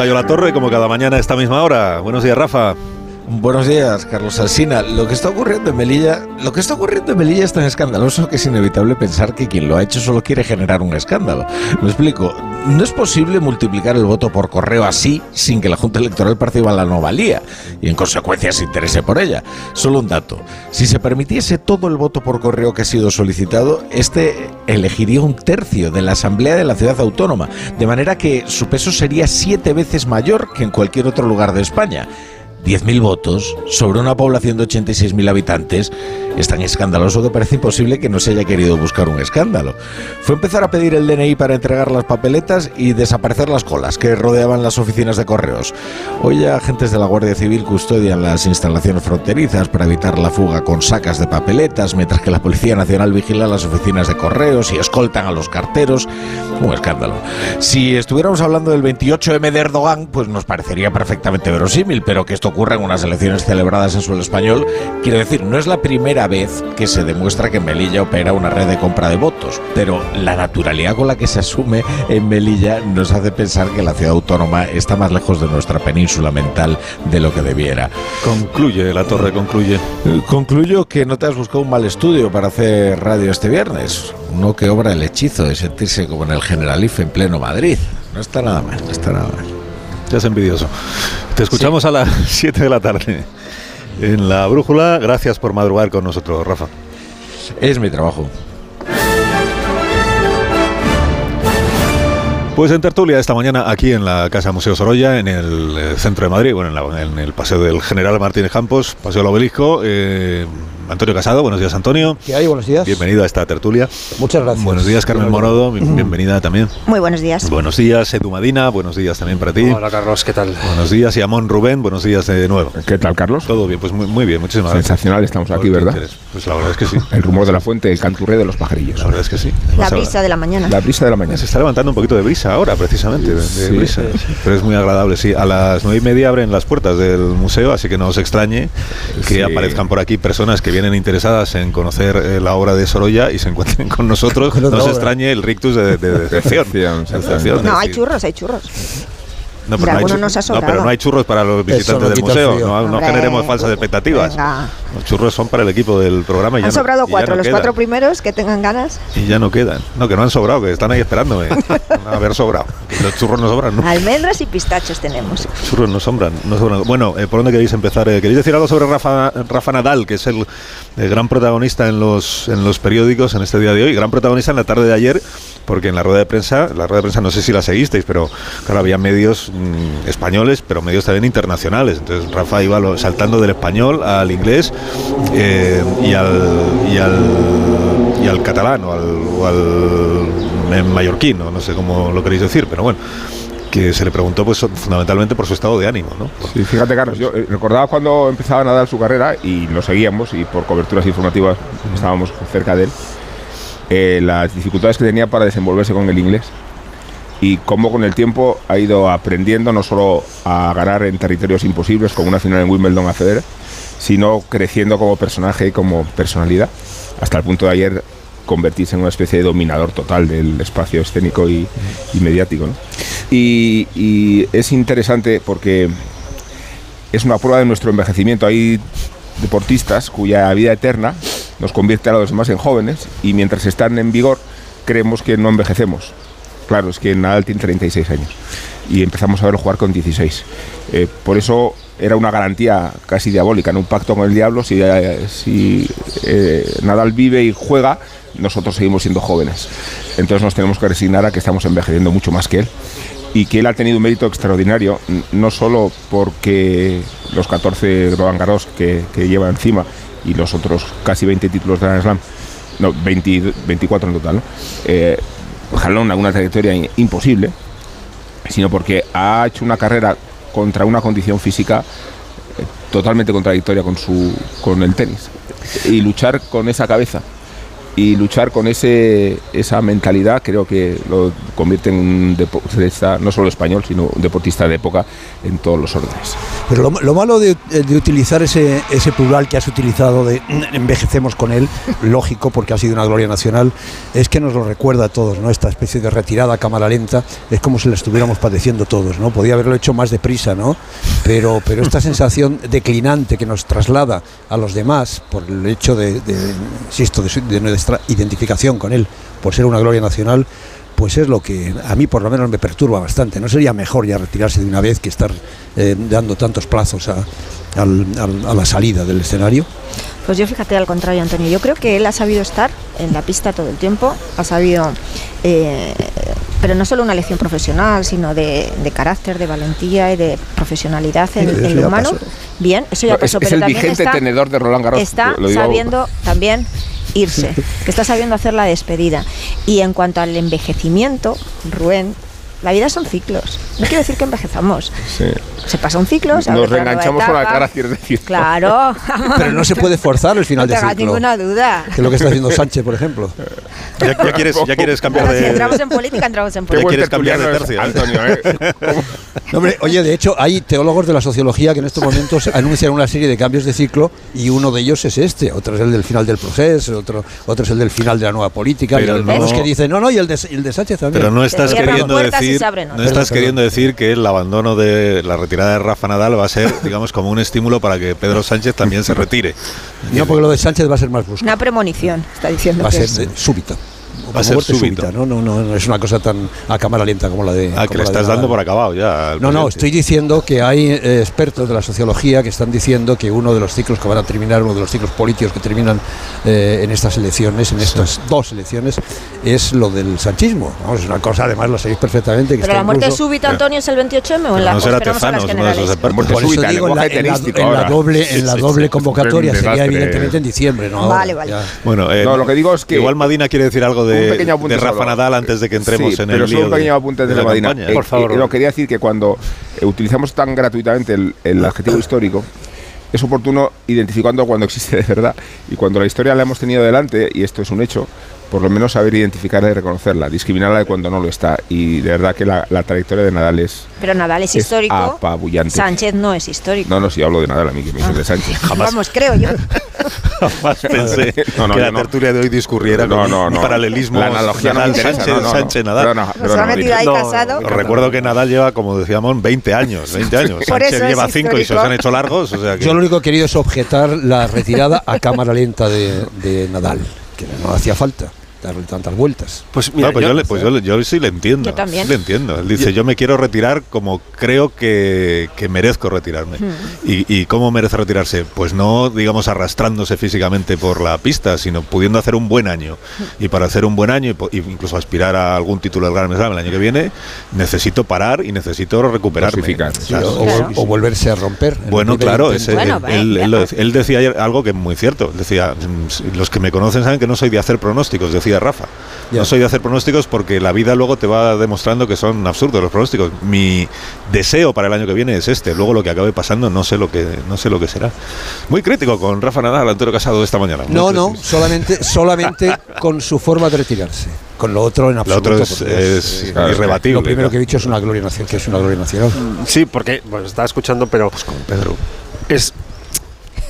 Gallo La Torre, como cada mañana a esta misma hora. Buenos días, Rafa. Buenos días, Carlos Alsina. Lo que está ocurriendo en Melilla, lo que está ocurriendo en Melilla es tan escandaloso que es inevitable pensar que quien lo ha hecho solo quiere generar un escándalo. Me explico. No es posible multiplicar el voto por correo así sin que la Junta Electoral perciba la anomalía y en consecuencia se interese por ella. Solo un dato. Si se permitiese todo el voto por correo que ha sido solicitado, este elegiría un tercio de la Asamblea de la Ciudad Autónoma, de manera que su peso sería siete veces mayor que en cualquier otro lugar de España. 10.000 votos sobre una población de 86.000 habitantes es tan escandaloso que parece imposible que no se haya querido buscar un escándalo. Fue empezar a pedir el DNI para entregar las papeletas y desaparecer las colas que rodeaban las oficinas de correos. Hoy ya agentes de la Guardia Civil custodian las instalaciones fronterizas para evitar la fuga con sacas de papeletas, mientras que la Policía Nacional vigila las oficinas de correos y escoltan a los carteros. Un escándalo. Si estuviéramos hablando del 28M de Erdogan, pues nos parecería perfectamente verosímil, pero que esto ocurra en unas elecciones celebradas en suelo español, quiero decir, no es la primera vez que se demuestra que en Melilla opera una red de compra de votos, pero la naturalidad con la que se asume en Melilla nos hace pensar que la ciudad autónoma está más lejos de nuestra península mental de lo que debiera. Concluye, la torre concluye. Concluyo que no te has buscado un mal estudio para hacer radio este viernes. Uno que obra el hechizo de sentirse como en el Generalife en pleno Madrid. No está nada mal, no está nada mal. Envidioso. Te escuchamos a las 7 de la tarde en la brújula. Gracias por madrugar con nosotros, Rafa. Es mi trabajo. Pues en tertulia esta mañana aquí en la Casa Museo Sorolla, en el eh, centro de Madrid, bueno, en, la- en el Paseo del General Martínez Campos, Paseo del Obelisco. eh, Antonio Casado, buenos días Antonio. ¿Qué hay? Buenos días. Bienvenido a esta tertulia. Muchas gracias. Buenos días Carmen Morodo, bien- bienvenida también. Muy buenos días. Buenos días Edu Madina, buenos días también para ti. Hola Carlos, ¿qué tal? Buenos días y Amón Rubén, buenos días de nuevo. ¿Qué tal, Carlos? Todo bien, pues muy, muy bien, muchísimas gracias. Sensacional estamos aquí, ¿verdad? Pues la verdad es que sí. El rumor de la fuente, el canturreo de los pajarillos. La verdad es que sí. La brisa de la mañana. La brisa de la mañana. Se está levantando un poquito de brisa ahora, precisamente, de, de Sí. brisa. Pero es muy agradable, sí. A las nueve y media abren las puertas del museo, así que no os extrañe que Sí. aparezcan por aquí personas que vienen interesadas en conocer eh, la obra de Sorolla y se encuentren con nosotros. No obra. extrañe el rictus de, de decepción. Decepción, Decepción, No, hay churros, hay churros. No, pero no, hay alguno chu- nos ha no, pero sobrado. no hay churros para los visitantes no del museo. No, generemos falsas expectativas. venga. Los churros son para el equipo del programa. Y ya Han no- sobrado y ya cuatro, no los quedan. cuatro primeros que tengan ganas. Y ya no quedan. No, que no han sobrado, que están ahí esperándome. a haber sobrado. Los churros no sobran, ¿no? Almendras y pistachos tenemos. Churros no sobran, no sobran. Bueno, eh, ¿por dónde queréis empezar? Eh, ¿Queréis decir algo sobre Rafa, Rafa Nadal, que es el, el gran protagonista en los, en los periódicos en este día de hoy? Gran protagonista en la tarde de ayer, porque en la rueda de prensa, la rueda de prensa no sé si la seguisteis, pero claro, había medios mm, españoles, pero medios también internacionales. Entonces Rafa iba lo- saltando del español al inglés eh, y, al, y, al, y al catalán o al, o al mallorquín, o no sé cómo lo queréis decir, pero bueno que se le preguntó pues fundamentalmente por su estado de ánimo, ¿no? Sí, fíjate, Carlos, yo eh, recordaba cuando empezaba a nadar su carrera y lo seguíamos y por coberturas informativas estábamos cerca de él, eh, las dificultades que tenía para desenvolverse con el inglés y cómo con el tiempo ha ido aprendiendo no solo a ganar en territorios imposibles como una final en Wimbledon a Federer, sino creciendo como personaje y como personalidad, hasta el punto de ayer convertirse en una especie de dominador total del espacio escénico y, mediático. ¿no? Y, y es interesante porque es una prueba de nuestro envejecimiento. Hay deportistas cuya vida eterna nos convierte a los demás en jóvenes y mientras están en vigor creemos que no envejecemos. Claro, es que Nadal tiene 36 años y empezamos a verlo jugar con 16. Eh, por eso era una garantía casi diabólica, en un pacto con el diablo. Si, eh, eh, Nadal vive y juega, nosotros seguimos siendo jóvenes. Entonces nos tenemos que resignar a que estamos envejeciendo mucho más que él y que él ha tenido un mérito extraordinario, no solo porque los 14 Roland Garros que, lleva encima y los otros casi 20 títulos de Grand Slam, no, 20 24 en total, ¿no? Jalón a una trayectoria imposible, sino porque ha hecho una carrera contra una condición física eh, totalmente contradictoria con, su, con el tenis. Y luchar con esa cabeza y luchar con ese, esa mentalidad creo que lo convierte en un deportista no solo español, sino un deportista de época en todos los órdenes. Pero lo, lo malo de, de utilizar ese, ese plural que has utilizado de envejecemos con él, lógico porque ha sido una gloria nacional, es que nos lo recuerda a todos, ¿no? Esta especie de retirada a cámara lenta, es como si la estuviéramos padeciendo todos, ¿no? Podía haberlo hecho más deprisa, ¿no? Pero, pero esta sensación declinante que nos traslada a los demás por el hecho de, de, insisto, de, de nuestra identificación con él, por ser una gloria nacional, pues es lo que a mí por lo menos me perturba bastante. ¿No sería mejor ya retirarse de una vez que estar eh, dando tantos plazos a, la salida del escenario? Pues yo fíjate al contrario, Antonio. Yo creo que él ha sabido estar en la pista todo el tiempo, ha sabido, eh, pero no solo una lección profesional, sino de, de carácter, de valentía y de profesionalidad en, en lo humano. pasó. Bien, eso ya es- pasó, es pero el también vigente está, tenedor de Roland Garros, está lo digo- sabiendo también irse, que está sabiendo hacer la despedida. Y en cuanto al envejecimiento, Rubén, la vida son ciclos. No quiero decir que envejezamos. Sí. Se pasa un ciclo, Nos reenganchamos con la cara, quieres decir. Claro. Pero no se puede forzar el final no de hagas ciclo. ninguna duda. Que es lo que está haciendo Sánchez, por ejemplo. Ya, ya quieres, ya quieres cambiar Ahora, si entramos de... en política, entramos en Qué Ya política. quieres cambiar de tercio, ¿eh? Antonio, ¿eh? No, hombre, oye, de hecho, hay teólogos de la sociología que en estos momentos anuncian una serie de cambios de ciclo y uno de ellos es este. Otro es el del final del proceso, otro, otro es el del final de la nueva política. Pero y no- que dicen, no, no, y el de, el de Sánchez también. Pero no estás queriendo y decir, se abren no estás Perdón, queriendo decir que el abandono de la retirada de Rafa Nadal va a ser, digamos, como un estímulo para que Pedro Sánchez también se retire. No, porque lo de Sánchez va a ser más brusco. Una premonición, está diciendo Va a ser es. De- súbita. Va a ser muerte súbito. súbita, ¿no? No, no, no es una cosa tan a cámara lenta como la de. Ah, como que le de estás dando por acabado ya. No, no, estoy diciendo que hay eh, expertos de la sociología que están diciendo que uno de los ciclos que van a terminar, uno de los ciclos políticos que terminan eh, en estas elecciones, en estas dos elecciones, es lo del sanchismo. Vamos, es una cosa, además lo sabéis perfectamente. Que Pero está la muerte incluso- súbita, Antonio, es el 28M o en la no o será Tezanos, uno de esos expertos. Por eso digo, en la, lenguaje en la- eterístico en la ahora. doble, en la Sí, sí, doble sí. convocatoria sería evidentemente en diciembre, ¿no? Vale, vale. ya. Bueno, eh, No, lo que digo es que- Igual Madina quiere decir algo Un de, pequeño apunte de Rafa solo. Nadal antes de que entremos Sí, en pero el solo lío un pequeño apunte de de la Madina. Eh, Por favor, eh, no, quería decir que cuando eh, utilizamos tan gratuitamente el, el adjetivo histórico, es oportuno identificando cuando existe de verdad. Y cuando la historia la hemos tenido delante, y esto es un hecho, por lo menos saber identificarla y reconocerla, discriminarla de cuando no lo está. Y de verdad que la, la trayectoria de Nadal es... Pero Nadal es Es histórico. apabullante. Sánchez no es histórico. No, no, si hablo de Nadal, a mí que me dices de Sánchez. Vamos, creo yo. Jamás pensé No, no, que la no. tertulia de hoy discurriera No, con no, un no. paralelismo La analogía Nadal, interesa, Sánchez, no, no, no. Sánchez, Nadal. Nos perdona, ha metido ahí No, casado. Recuerdo que Nadal lleva, como decíamos, 20 años. 20 años. Sánchez lleva 5 y se os han hecho largos. O sea que Yo lo único que he querido es objetar la retirada a cámara lenta de, de Nadal, que no hacía falta darle tantas vueltas. Pues mira, No, pues yo- yo, le- pues yo le- yo sí le entiendo. Yo también. sí le entiendo. Él dice, yo me quiero retirar como creo que, que merezco retirarme. Hmm. ¿Y, ¿Y cómo merece retirarse? Pues no, digamos, arrastrándose físicamente por la pista, sino pudiendo hacer un buen año. Hmm. Y para hacer un buen año, y incluso aspirar a algún título del Grand Slam el año que viene, necesito parar y necesito recuperarme. Claro. o, Claro. o volverse a romper. Bueno, claro, ese- Bueno, él, él- decía ayer algo que es muy cierto. Decía, mm, los que me conocen saben que no soy de hacer pronósticos, decía Rafa. Ya. No soy de hacer pronósticos porque la vida luego te va demostrando que son absurdos los pronósticos. Mi deseo para el año que viene es este. Luego lo que acabe pasando no sé lo que no sé lo que será. Muy crítico con Rafa Nadal, Antonio Casado esta mañana. Muy No, no, solamente, solamente con su forma de retirarse. Con lo otro en Lo absoluto. otro es, es claro, irrebatible. Lo primero que he dicho es una gloria nacional, que es una gloria nacional. Sí, porque, bueno, estaba escuchando, pero Pedro. es,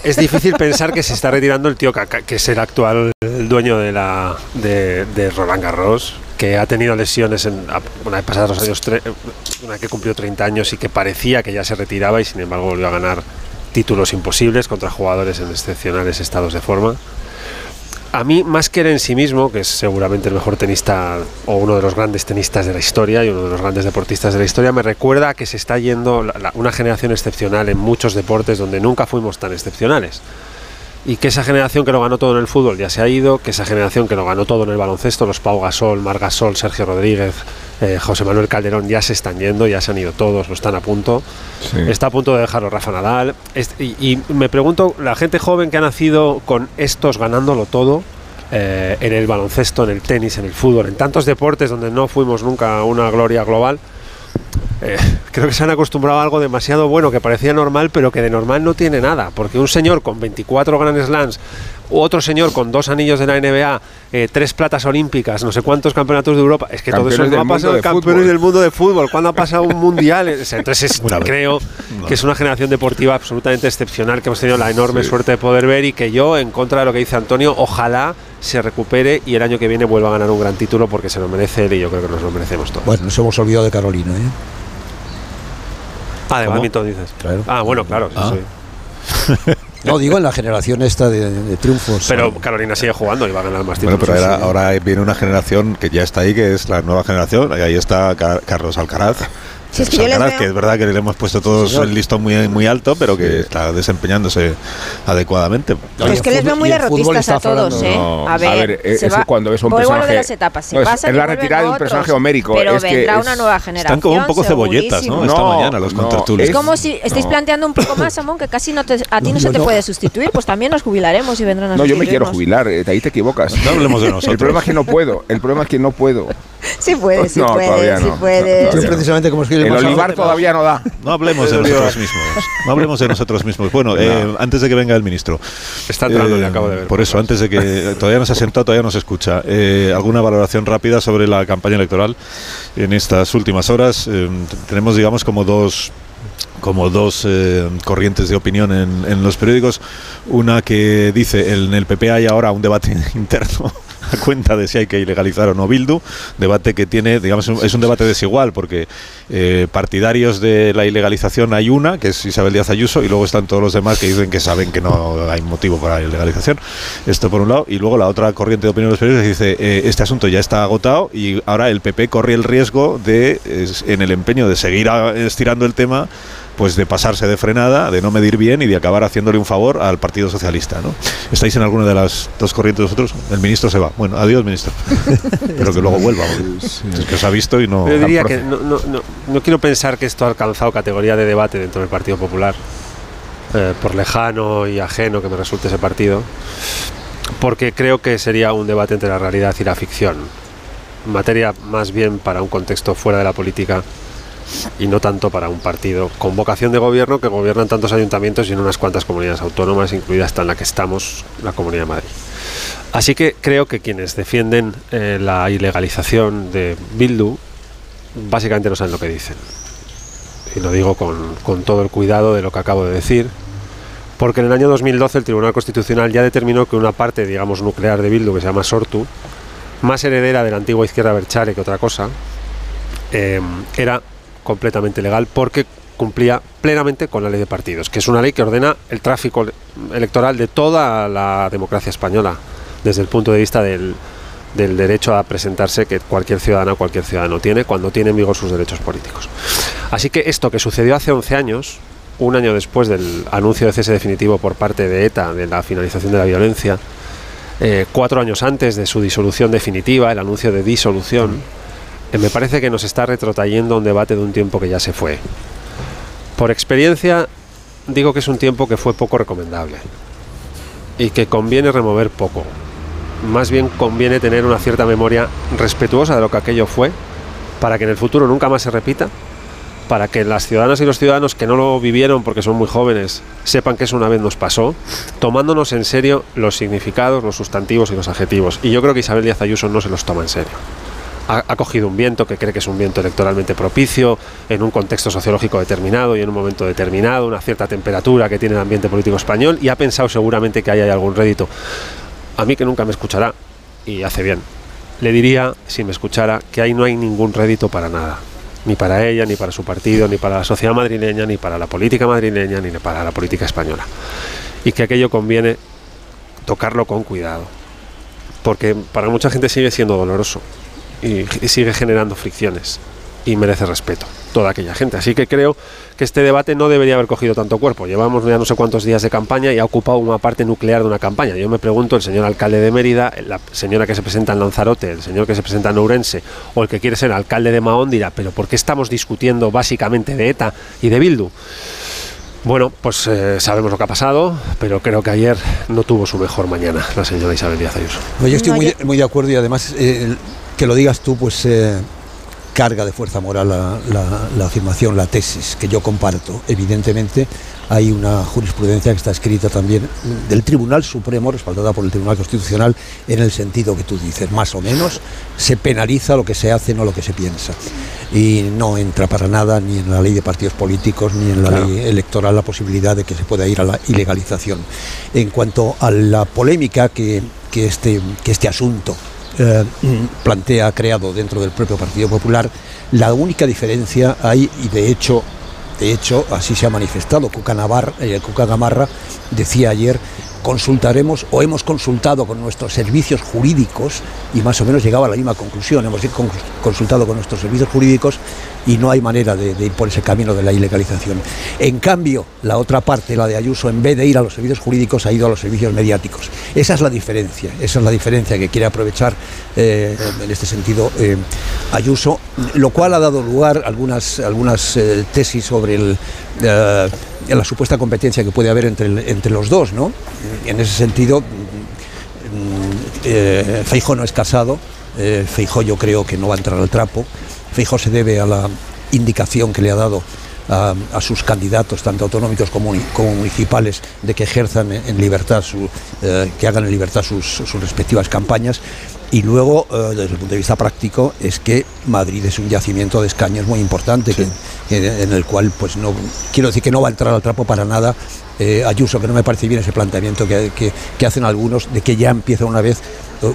es difícil pensar que se está retirando el tío Kaká, que es el actual dueño de, la, de, Roland Garros, que ha tenido lesiones en, una vez pasados los años, tre- una que cumplió 30 años y que parecía que ya se retiraba y sin embargo volvió a ganar títulos imposibles contra jugadores en excepcionales estados de forma. A mí, más que en sí mismo, que es seguramente el mejor tenista o uno de los grandes tenistas de la historia y uno de los grandes deportistas de la historia, me recuerda que se está yendo una generación excepcional en muchos deportes donde nunca fuimos tan excepcionales. Y que esa generación que lo ganó todo en el fútbol ya se ha ido, que esa generación que lo ganó todo en el baloncesto, los Pau Gasol, Mar Gasol, Sergio Rodríguez, eh, José Manuel Calderón, ya se están yendo, ya se han ido todos, no están a punto. Sí. Está a punto de dejarlo Rafa Nadal. Es- y, y me pregunto, la gente joven que ha nacido con estos ganándolo todo, eh, en el baloncesto, en el tenis, en el fútbol, en tantos deportes donde no fuimos nunca una gloria global, eh, creo que se han acostumbrado a algo demasiado bueno que parecía normal, pero que de normal no tiene nada. Porque un señor con 24 Grand Slams, otro señor con dos anillos de la NBA, eh, tres platas olímpicas, no sé cuántos campeonatos de Europa. Es que todo eso no ha pasado de campeones del mundo de fútbol. ¿Cuándo ha pasado un mundial? Entonces es- creo que es una generación deportiva absolutamente excepcional que hemos tenido la enorme suerte de poder ver y que yo, en contra de lo que dice Antonio, ojalá se recupere y el año que viene vuelva a ganar un gran título porque se lo merece él y yo creo que nos lo merecemos todos. Bueno, nos hemos olvidado de Carolina, ¿eh? ah, de badminton dices. Claro. Ah, bueno, claro. sí, Ah. sí. No, digo en la generación esta de, de triunfos. Pero Carolina sigue jugando y va a ganar más Bueno, títulos. pero sí, ahora, sí. ahora viene una generación que ya está ahí, que es la nueva generación. Ahí está Ca- Carlos Alcaraz. Sí, es que yo les veo- que es verdad que le hemos puesto todos el listón muy, muy alto, pero que está desempeñándose adecuadamente. Oye, es que les veo muy derrotistas a todos, ¿eh? No, a ver, eh, se eso va- cuando es un a personaje. de las etapas. Se No, es- pasa es que la retirada de un otros, personaje homérico. Pero es que vendrá es- una nueva generación. Están como un poco cebolletas, ¿no? Esta No, mañana los no, contertulios. Es como si estáis No. planteando un poco más, Amón, que casi no te, a ti no, No, se te no. puede sustituir, pues también nos jubilaremos y vendrán a No, yo me quiero jubilar, eh, ahí te equivocas. No hablemos de nosotros. El problema es que no puedo. El problema es que no puedo. Sí puedes, sí No, puedes, sí no. puedes. No, Yo no. precisamente como es que El olivar todavía no da. No hablemos de nosotros mismos. No hablemos de nosotros mismos. Bueno, eh, antes de que venga el ministro. Está entrando, Eh, le acabo de ver. Por eso, antes de que todavía no se ha sentado, todavía no se escucha. Eh, ¿Alguna valoración rápida sobre la campaña electoral en estas últimas horas? Eh, tenemos, digamos, como dos como dos eh, corrientes de opinión en, en los periódicos. Una que dice en el PP hay ahora un debate interno cuenta de si hay que ilegalizar o no Bildu, debate que tiene, digamos, es un debate desigual porque eh, partidarios de la ilegalización hay una, que es Isabel Díaz Ayuso, y luego están todos los demás que dicen que saben que no hay motivo para la ilegalización. Esto por un lado, y luego la otra corriente de opinión de los periódicos dice eh, este asunto ya está agotado y ahora el PP corre el riesgo de, en el empeño de seguir estirando el tema, pues de pasarse de frenada, de no medir bien y de acabar haciéndole un favor al Partido Socialista. ¿no? ¿Estáis en alguna de las dos corrientes vosotros? El ministro se va. Bueno, adiós, ministro. Pero que luego vuelva. porque Es que os ha visto y no... Yo diría que no, no, no, no quiero pensar que esto ha alcanzado categoría de debate dentro del Partido Popular, eh, por lejano y ajeno que me resulte ese partido, porque creo que sería un debate entre la realidad y la ficción. Materia más bien para un contexto fuera de la política y no tanto para un partido con vocación de gobierno que gobierna en tantos ayuntamientos y en unas cuantas comunidades autónomas, incluida hasta en la que estamos, la Comunidad de Madrid. Así que creo que quienes defienden eh, la ilegalización de Bildu básicamente no saben lo que dicen. Y lo digo con, con todo el cuidado de lo que acabo de decir, porque en el año 2012 el Tribunal Constitucional ya determinó que una parte, digamos, nuclear de Bildu, que se llama Sortu, más heredera de la antigua izquierda Berchare que otra cosa, eh, era completamente legal porque cumplía plenamente con la ley de partidos, que es una ley que ordena el tráfico le- electoral de toda la democracia española, desde el punto de vista del, derecho a presentarse que cualquier ciudadana o cualquier ciudadano tiene cuando tiene en vigor sus derechos políticos. Así que esto que sucedió hace 11 años, un año después del anuncio de cese definitivo por parte de ETA de la finalización de la violencia, eh, cuatro años antes de su disolución definitiva, el anuncio de disolución, me parece que nos está retrotrayendo un debate de un tiempo que ya se fue. Por experiencia, digo que es un tiempo que fue poco recomendable y que conviene remover poco. Más bien conviene tener una cierta memoria respetuosa de lo que aquello fue, para que en el futuro nunca más se repita, para que las ciudadanas y los ciudadanos que no lo vivieron porque son muy jóvenes sepan que eso una vez nos pasó, tomándonos en serio los significados, los sustantivos y los adjetivos. Y yo creo que Isabel Díaz Ayuso no se los toma en serio ha, cogido un viento que cree que es un viento electoralmente propicio, en un contexto sociológico determinado y en un momento determinado, una cierta temperatura que tiene el ambiente político español y ha pensado seguramente que ahí hay algún rédito. A mí que nunca me escuchará, y hace bien, le diría, si me escuchara, que ahí no hay ningún rédito para nada. Ni para ella, ni para su partido, ni para la sociedad madrileña, ni para la política madrileña, ni para la política española. Y que aquello conviene tocarlo con cuidado. Porque para mucha gente sigue siendo doloroso y y sigue generando fricciones y merece respeto toda aquella gente. Así que creo que este debate no debería haber cogido tanto cuerpo. Llevamos ya no sé cuántos días de campaña y ha ocupado una parte nuclear de una campaña. Yo me pregunto, el señor alcalde de Mérida, la señora que se presenta en Lanzarote, el señor que se presenta en Ourense o el que quiere ser alcalde de Mahón dirá, pero ¿por qué estamos discutiendo básicamente de ETA y de Bildu? Bueno, pues eh, sabemos lo que ha pasado, pero creo que ayer no tuvo su mejor mañana la señora Isabel Díaz Ayuso. No, yo estoy muy, de- muy de acuerdo y además eh, el- que lo digas tú, pues eh, carga de fuerza moral la, la, afirmación, la tesis que yo comparto. Evidentemente hay una jurisprudencia que está escrita también del Tribunal Supremo, respaldada por el Tribunal Constitucional, en el sentido que tú dices, más o menos, se penaliza lo que se hace, no lo que se piensa. Y no entra para nada ni en la ley de partidos políticos ni en la ley electoral la posibilidad de que se pueda ir a la ilegalización. En cuanto a la polémica que, que, este, que este asunto eh, plantea, creado dentro del propio Partido Popular, la única diferencia hay, y de hecho, de hecho así se ha manifestado, Cuca, Navarra, eh, Cuca Gamarra decía ayer consultaremos o hemos consultado con nuestros servicios jurídicos y más o menos llegaba a la misma conclusión. Hemos consultado con nuestros servicios jurídicos y no hay manera de, ir por ese camino de la ilegalización. En cambio, la otra parte, la de Ayuso, en vez de ir a los servicios jurídicos, ha ido a los servicios mediáticos. Esa es la diferencia, esa es la diferencia que quiere aprovechar eh, en este sentido eh, Ayuso, lo cual ha dado lugar a algunas, algunas eh, tesis sobre el la supuesta competencia que puede haber entre, entre los dos, ¿no? En ese sentido, mm, eh, Feijo no es casado, eh, Feijo yo creo que no va a entrar al trapo, Feijo se debe a la indicación que le ha dado a, sus candidatos, tanto autonómicos como, municipales, de que ejerzan en libertad, su, eh, que hagan en libertad sus, respectivas campañas. Y luego, desde el punto de vista práctico, es que Madrid es un yacimiento de escaños muy importante, que, en el cual, pues no, quiero decir que no va a entrar al trapo para nada eh, Ayuso, que no me parece bien ese planteamiento que, que, hacen algunos de que ya empieza una vez,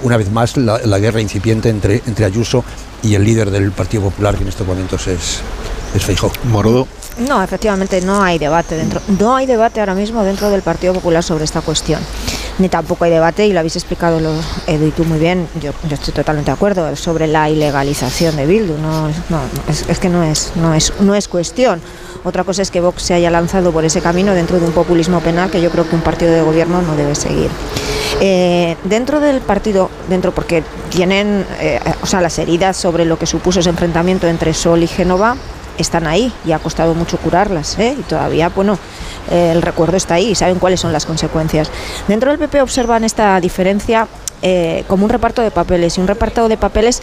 una vez más la, guerra incipiente entre, entre Ayuso y el líder del Partido Popular, que en estos momentos es, es Feijóo. Morodo. No, efectivamente no hay debate dentro, no hay debate ahora mismo dentro del Partido Popular sobre esta cuestión. Ni tampoco hay debate, y lo habéis explicado lo, Edu y tú muy bien, yo, estoy totalmente de acuerdo, sobre la ilegalización de Bildu. No, no es, que no es, no, es, no es cuestión. Otra cosa es que Vox se haya lanzado por ese camino dentro de un populismo penal que yo creo que un partido de gobierno no debe seguir. Eh, dentro del partido, dentro porque tienen, eh, o sea, las heridas sobre lo que supuso ese enfrentamiento entre Sol y Génova están ahí y ha costado mucho curarlas ¿eh? y todavía, bueno, eh, el recuerdo está ahí y saben cuáles son las consecuencias. Dentro del PP observan esta diferencia eh, como un reparto de papeles y un reparto de papeles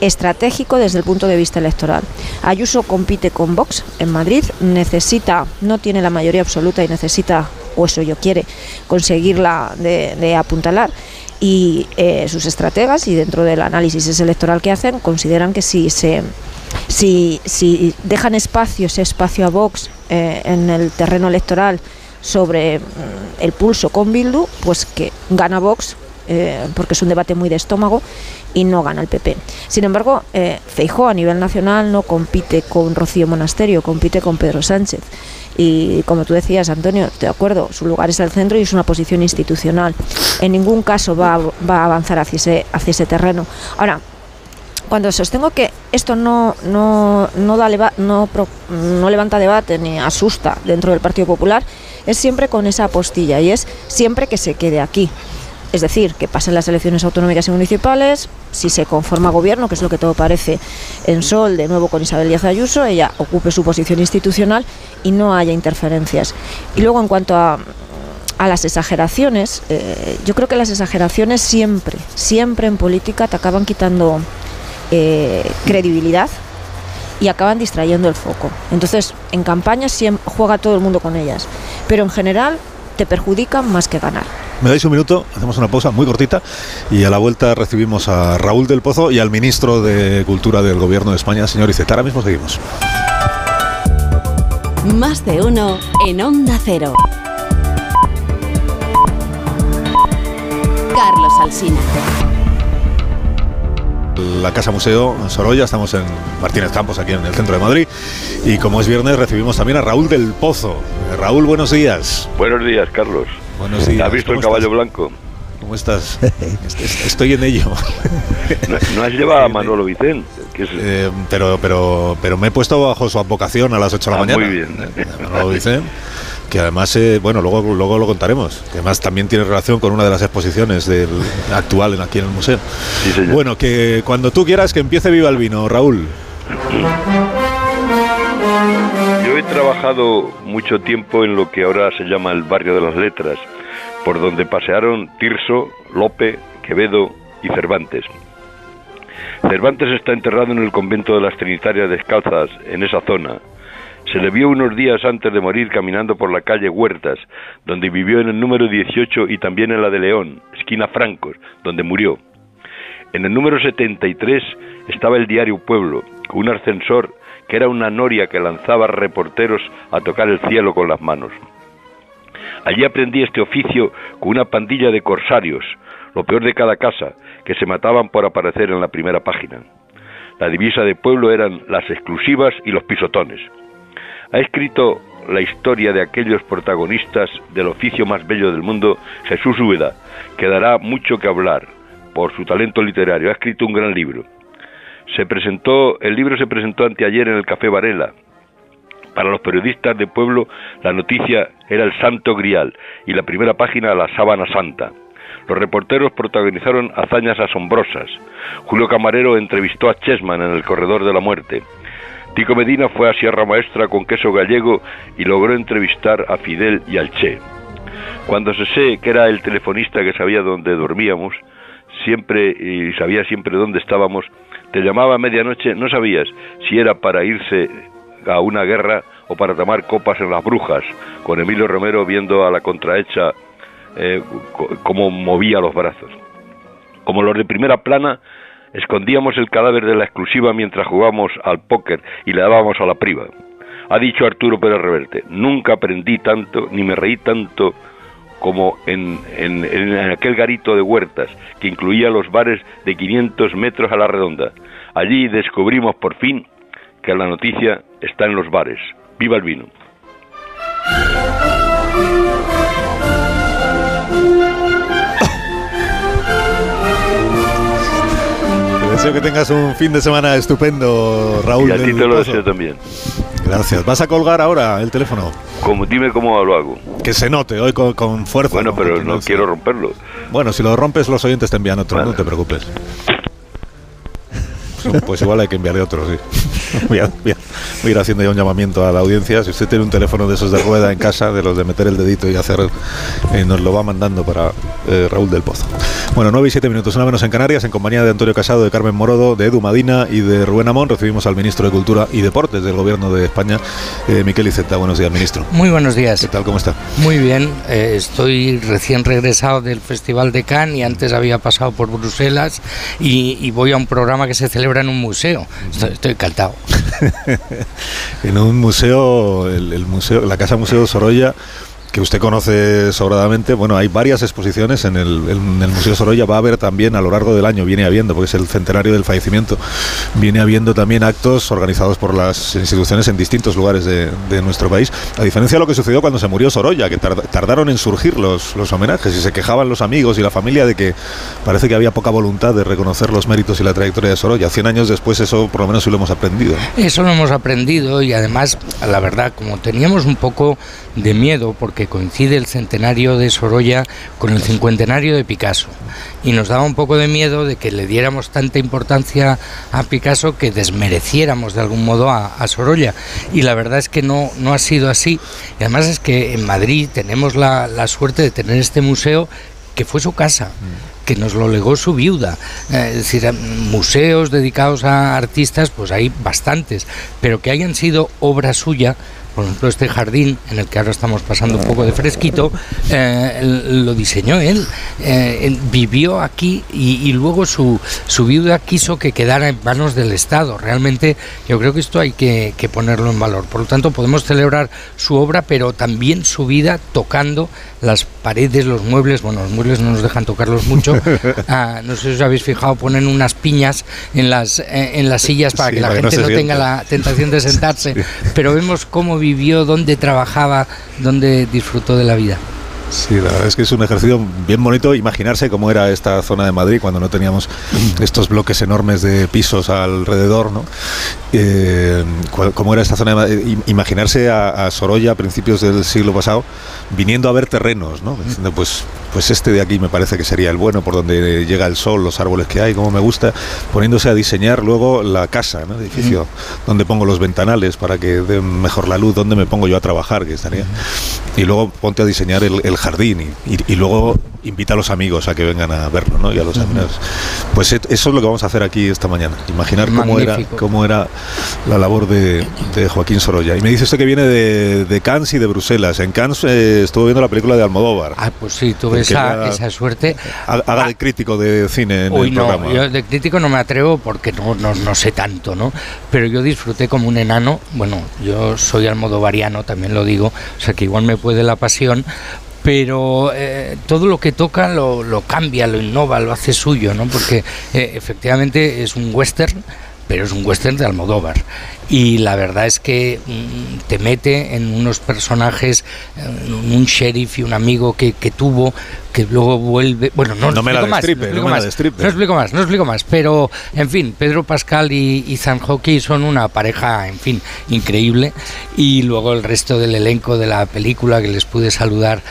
estratégico desde el punto de vista electoral. Ayuso compite con Vox en Madrid, necesita, no tiene la mayoría absoluta y necesita, o eso yo quiere, conseguirla de, de apuntalar y sus estrategas y dentro del análisis electoral que hacen consideran que si se si, si dejan espacio, ese espacio a Vox eh, en el terreno electoral sobre mm, el pulso con Bildu, pues que gana Vox, eh, porque es un debate muy de estómago, y no gana el PP. Sin embargo, eh, Feijó a nivel nacional no compite con Rocío Monasterio, compite con Pedro Sánchez. Y como tú decías, Antonio, de acuerdo, su lugar es el centro y es una posición institucional. En ningún caso va, va a avanzar hacia ese, hacia ese terreno. Ahora, cuando sostengo que esto no, no, no, da no, levanta debate ni asusta dentro del Partido Popular, es siempre con esa apostilla y es siempre que se quede aquí. Es decir, que pasen las elecciones autonómicas y municipales, si se conforma gobierno, que es lo que todo parece en Sol, de nuevo con Isabel Díaz Ayuso, ella ocupe su posición institucional y no haya interferencias. Y luego en cuanto a, a las exageraciones, eh, yo creo que las exageraciones siempre, siempre en política te acaban quitando eh, credibilidad y acaban distrayendo el foco. Entonces, en campaña siempre juega todo el mundo con ellas, pero en general te perjudican más que ganar. Me dais un minuto, hacemos una pausa muy cortita y a la vuelta recibimos a Raúl del Pozo y al ministro de Cultura del Gobierno de España, señor Iceta. Ahora mismo seguimos. Más de uno en Onda Cero. Carlos Alsina la Casa Museo Sorolla, estamos en Martínez Campos, aquí en el centro de Madrid. Y como es viernes, recibimos también a Raúl del Pozo. Raúl, buenos días. Buenos días, Carlos. Buenos días. ¿Has visto el caballo blanco? ¿Cómo estás? Estoy en ello. ¿No, has llevado a Manolo Vicente? Eh, pero, pero, pero me he puesto bajo su advocación a las 8 de la ah, mañana. Muy bien. Manolo Vicente que además, eh, bueno, luego, luego lo contaremos, que además también tiene relación con una de las exposiciones del actual aquí en el museo. Bueno, que cuando tú quieras que empiece Viva el Vino, Raúl. Yo he trabajado mucho tiempo en lo que ahora se llama el barrio de las letras, por donde pasearon Tirso, Lope, Quevedo y Cervantes. Cervantes está enterrado en el convento de las Trinitarias Descalzas, en esa zona. Se le vio unos días antes de morir caminando por la calle Huertas, donde vivió en el número 18 y también en la de León, esquina Francos, donde murió. En el número 73 estaba el diario Pueblo, con un ascensor que era una noria que lanzaba reporteros a tocar el cielo con las manos. Allí aprendí este oficio con una pandilla de corsarios, lo peor de cada casa, que se mataban por aparecer en la primera página. La divisa de pueblo eran las exclusivas y los pisotones. Ha escrito la historia de aquellos protagonistas del oficio más bello del mundo, Jesús Úbeda, que dará mucho que hablar por su talento literario. Ha escrito un gran libro. Se presentó, el libro se presentó anteayer en el Café Varela. Para los periodistas de pueblo, la noticia era el Santo Grial y la primera página la Sábana Santa. Los reporteros protagonizaron hazañas asombrosas. Julio Camarero entrevistó a Chessman en el Corredor de la Muerte. Tico Medina fue a Sierra Maestra con queso gallego y logró entrevistar a Fidel y al Che. Cuando se sé que era el telefonista que sabía dónde dormíamos, siempre y sabía siempre dónde estábamos, te llamaba a medianoche, no sabías si era para irse a una guerra o para tomar copas en las brujas, con Emilio Romero viendo a la contrahecha eh, cómo movía los brazos. Como los de primera plana, escondíamos el cadáver de la exclusiva mientras jugábamos al póker y le dábamos a la priva. Ha dicho Arturo Pérez Reverte, nunca aprendí tanto ni me reí tanto como en, en, en, aquel garito de huertas que incluía los bares de 500 metros a la redonda. Allí descubrimos por fin que la noticia está en los bares. ¡Viva el vino! Deseo que tengas un fin de semana estupendo, Raúl. Y a ti te lo deseo también. Gracias. ¿Vas a colgar ahora el teléfono? Como, dime cómo lo hago. Que se note hoy con, con fuerza. Bueno, ¿no? pero no quiero romperlo. Bueno, si lo rompes, los oyentes te envían otro, Vale. no te preocupes. Pues- Pues igual hay que enviarle otro, sí. Voy a, voy a- voy a ir haciendo ya un llamamiento a la audiencia. Si usted tiene un teléfono de esos de rueda en casa, de los de meter el dedito y hacer, eh, nos lo va mandando para eh, Raúl del Pozo. Bueno, 9 y 7 minutos, una menos en Canarias, en compañía de Antonio Casado, de Carmen Morodo, de Edu Madina y de Rubén Amón. Recibimos al ministro de Cultura y Deportes del Gobierno de España, eh, Miquel Iceta. Buenos días, ministro. Muy buenos días. ¿Qué tal? ¿Cómo está? Muy bien, eh, estoy recién regresado del Festival de Cannes y antes había pasado por Bruselas y, y voy a un programa que se celebra en un museo. Estoy, estoy encantado. en un museo, el, museo, la Casa Museo Sorolla, que usted conoce sobradamente. Bueno, hay varias exposiciones en el, Museo Sorolla. Va a haber también a lo largo del año, viene habiendo, porque es el centenario del fallecimiento, viene habiendo también actos organizados por las instituciones en distintos lugares de, nuestro país. A diferencia de lo que sucedió cuando se murió Sorolla, que tard- tardaron en surgir los, los homenajes y se quejaban los amigos y la familia de que parece que había poca voluntad de reconocer los méritos y la trayectoria de Sorolla. Cien años después eso por lo menos sí lo hemos aprendido. Eso lo hemos aprendido y además, la verdad, como teníamos un poco de miedo porque coincide el centenario de Sorolla con el cincuentenario de Picasso. Y nos daba un poco de miedo de que le diéramos tanta importancia a Picasso que desmereciéramos de algún modo a, a Sorolla. Y la verdad es que no, no ha sido así. Y además es que en Madrid tenemos la, la suerte de tener este museo que fue su casa que nos lo legó su viuda. Eh, es decir, eh, museos dedicados a artistas, pues hay bastantes, pero que hayan sido obra suya, por ejemplo, este jardín en el que ahora estamos pasando un poco de fresquito, eh, lo diseñó él, eh, vivió aquí y, luego su, su viuda quiso que quedara en manos del Estado. Realmente yo creo que esto hay que ponerlo en valor. Por lo tanto, podemos celebrar su obra, pero también su vida tocando las paredes, los muebles. Bueno, los muebles no nos dejan tocarlos mucho. Ah, no sé si os habéis fijado, ponen unas piñas en las, eh, en las sillas para Sí, que la para que no gente no, tenga la tentación de sentarse. Pero vemos cómo vivió, dónde trabajaba, dónde disfrutó de la vida. Sí, la verdad es que es un ejercicio bien bonito imaginarse cómo era esta zona de Madrid cuando no teníamos estos bloques enormes de pisos alrededor, ¿no? Eh, cómo era esta zona de Madrid, imaginarse a, a Sorolla a principios del siglo pasado viniendo a ver terrenos, ¿no? Diciendo, pues, pues este de aquí me parece que sería el bueno, por donde llega el sol, los árboles que hay, como me gusta, poniéndose a diseñar luego la casa, ¿no? El edificio, donde pongo los ventanales para que den mejor la luz, donde me pongo yo a trabajar, que estaría. Y luego ponte a diseñar el, el jardín y, y- y luego invita a los amigos a que vengan a verlo, ¿no? Y a los amigos. Pues e- eso es lo que vamos a hacer aquí esta mañana. Imaginar cómo era, cómo era la labor de, de Joaquín Sorolla. Y me dice usted que viene de, de Cannes y de Bruselas. En Cannes eh, estuvo viendo la película de Almodóvar. Ah, pues sí, tuve esa, esa suerte. Ha- Haga de crítico de cine en Uy, el no, programa. yo de crítico no me atrevo porque no, no, no sé tanto, ¿no? Pero yo disfruté como un enano. Bueno, yo soy almodovariano, también lo digo, o sea que igual me puede la pasión. Pero eh, todo lo que toca lo, lo cambia, lo innova, lo hace suyo, ¿no? Porque eh, efectivamente es un western, pero es un western de Almodóvar. Y la verdad es que mm, te mete en unos personajes, eh, un sheriff y un amigo que, que tuvo, que luego vuelve. Bueno, no, No me la más, destripe, explico no me la más. destripe. No explico más, no explico más. Pero, en fin, Pedro Pascal y, y Zanjoki son una pareja, en fin, increíble. Y luego el resto del elenco de la película que les pude saludar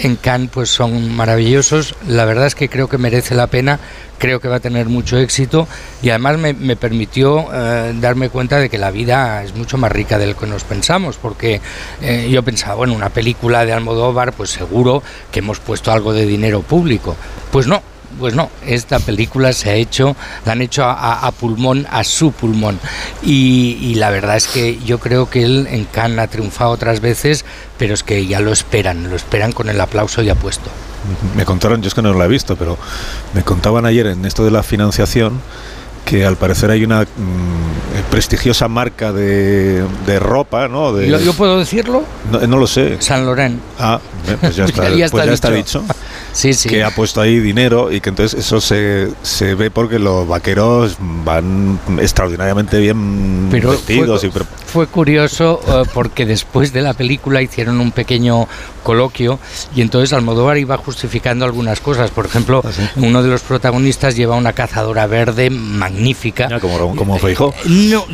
en Cannes, pues son maravillosos. La verdad es que creo que merece la pena. Creo que va a tener mucho éxito y además me, me permitió eh, darme cuenta de que la vida es mucho más rica de lo que nos pensamos, porque eh, yo pensaba, bueno, una película de Almodóvar, pues seguro que hemos puesto algo de dinero público. Pues no, pues no, esta película se ha hecho, la han hecho a, pulmón, a su pulmón. Y, la verdad es que yo creo que él en Cannes ha triunfado otras veces, pero es que ya lo esperan, lo esperan con el aplauso ya puesto. Me contaron, yo es que no la he visto, pero me contaban ayer en esto de la financiación que al parecer hay una mm, prestigiosa marca de, de ropa, ¿no? De, ¿Yo, yo puedo decirlo? no, no lo sé. San Loren. Ah, eh, pues ya está, Ya pues ya está dicho. dicho. Sí, sí. Que ha puesto ahí dinero y que entonces eso se, se ve porque los vaqueros van extraordinariamente bien Pero vestidos. fue, y fue curioso eh, porque después de la película hicieron un pequeño coloquio y entonces Almodóvar iba justificando algunas cosas. Por ejemplo, ¿Ah, uno de los protagonistas lleva una cazadora verde magnífica. Ya, como, como Feijó. No,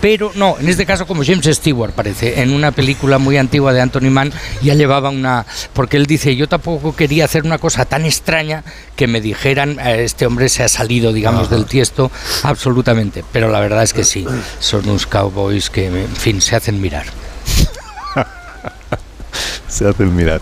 pero no, en este caso como James Stewart parece, en una película muy antigua de Anthony Mann ya llevaba una, porque él dice, yo tampoco quería hacer una cosa tan extraña que me dijeran, "Eh, este hombre se ha salido, digamos, Ajá. del tiesto, absolutamente, pero la verdad es que sí, son unos cowboys que, en fin, se hacen mirar. Se hacen mirar.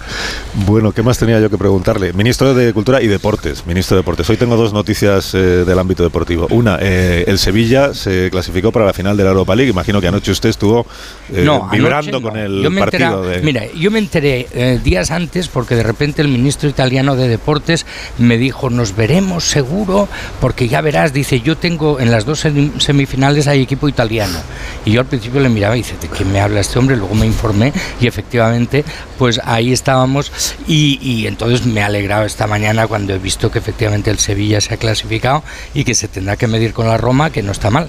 Bueno, ¿qué más tenía yo que preguntarle? Ministro de Cultura y Deportes. Ministro de Deportes. Hoy tengo dos noticias eh, del ámbito deportivo. Una, eh, el Sevilla se clasificó para la final de la Europa League. Imagino que anoche usted estuvo eh, No, vibrando no. con el Yo me partido de... Mira, yo me enteré días antes porque de repente el ministro italiano de Deportes me dijo, nos veremos seguro, porque ya verás, dice, yo tengo en las dos semi- semifinales hay equipo italiano. Y yo al principio le miraba y dice, ¿de qué me habla este hombre? Luego me informé y efectivamente, pues ahí estábamos y, y entonces me ha alegrado esta mañana cuando he visto que efectivamente el Sevilla se ha clasificado y que se tendrá que medir con la Roma, que no está mal.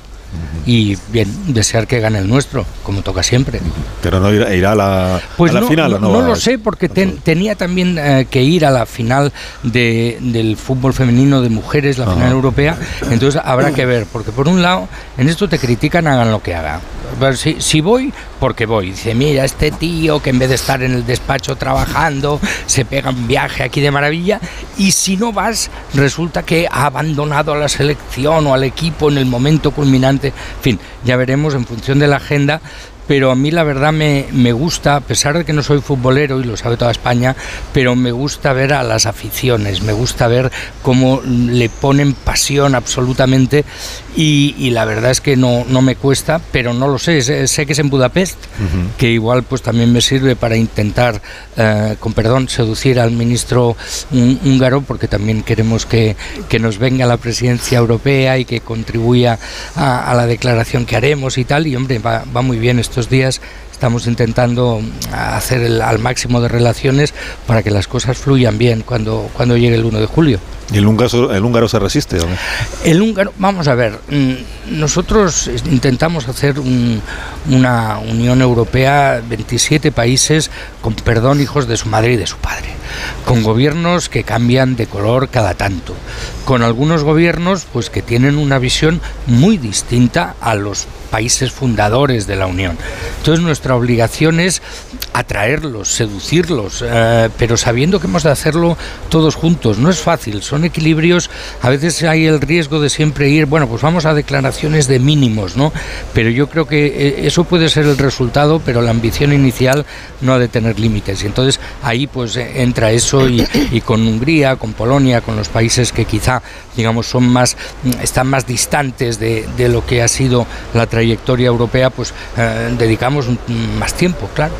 Y bien, desear que gane el nuestro, como toca siempre. Pero no irá, irá a la, Pues a la no, final no, o no. lo sé, porque ten- tenía también eh, que ir a la final de- del fútbol femenino de mujeres, la Ajá. final europea. Entonces habrá que ver, porque por un lado, en esto te critican, hagan lo que hagan. Si, si voy, porque voy. Dice, mira, este tío que en vez de estar en el despacho trabajando, se pega un viaje aquí de maravilla. Y si no vas, resulta que ha abandonado a la selección o al equipo en el momento culminante. En fin, ya veremos en función de la agenda pero a mí la verdad me, me gusta, a pesar de que no soy futbolero y lo sabe toda España, pero me gusta ver a las aficiones, me gusta ver cómo le ponen pasión absolutamente y, y la verdad es que no, no me cuesta, pero no lo sé, sé, sé que es en Budapest, que igual pues también me sirve para intentar, eh, con perdón, seducir al ministro hún- húngaro, porque también queremos que, que nos venga la presidencia europea y que contribuya a, a la declaración que haremos y tal, y hombre, va, va muy bien estos días. Estamos intentando hacer el- al máximo de relaciones para que las cosas fluyan bien cuando, cuando llegue el 1 de julio. ¿Y el húngaro, el húngaro se resiste? ¿o no? El húngaro, vamos a ver, mm, nosotros intentamos hacer un- una Unión Europea, 27 países, con perdón, hijos de su madre y de su padre, con gobiernos que cambian de color cada tanto, con algunos gobiernos pues que tienen una visión muy distinta a los países fundadores de la Unión. Entonces nuestra obligación es atraerlos, seducirlos, eh, pero sabiendo que hemos de hacerlo todos juntos. No es fácil, son equilibrios, a veces hay el riesgo de siempre ir, bueno, pues vamos a declaraciones de mínimos, ¿no? Pero yo creo que eh, eso puede ser el resultado, pero la ambición inicial no ha de tener límites. Y entonces ahí pues eh, entra eso y, con Hungría, con Polonia, con los países que quizá, digamos, son más, están más distantes de, lo que ha sido la trayectoria europea, pues eh, dedicamos mm, más tiempo, claro.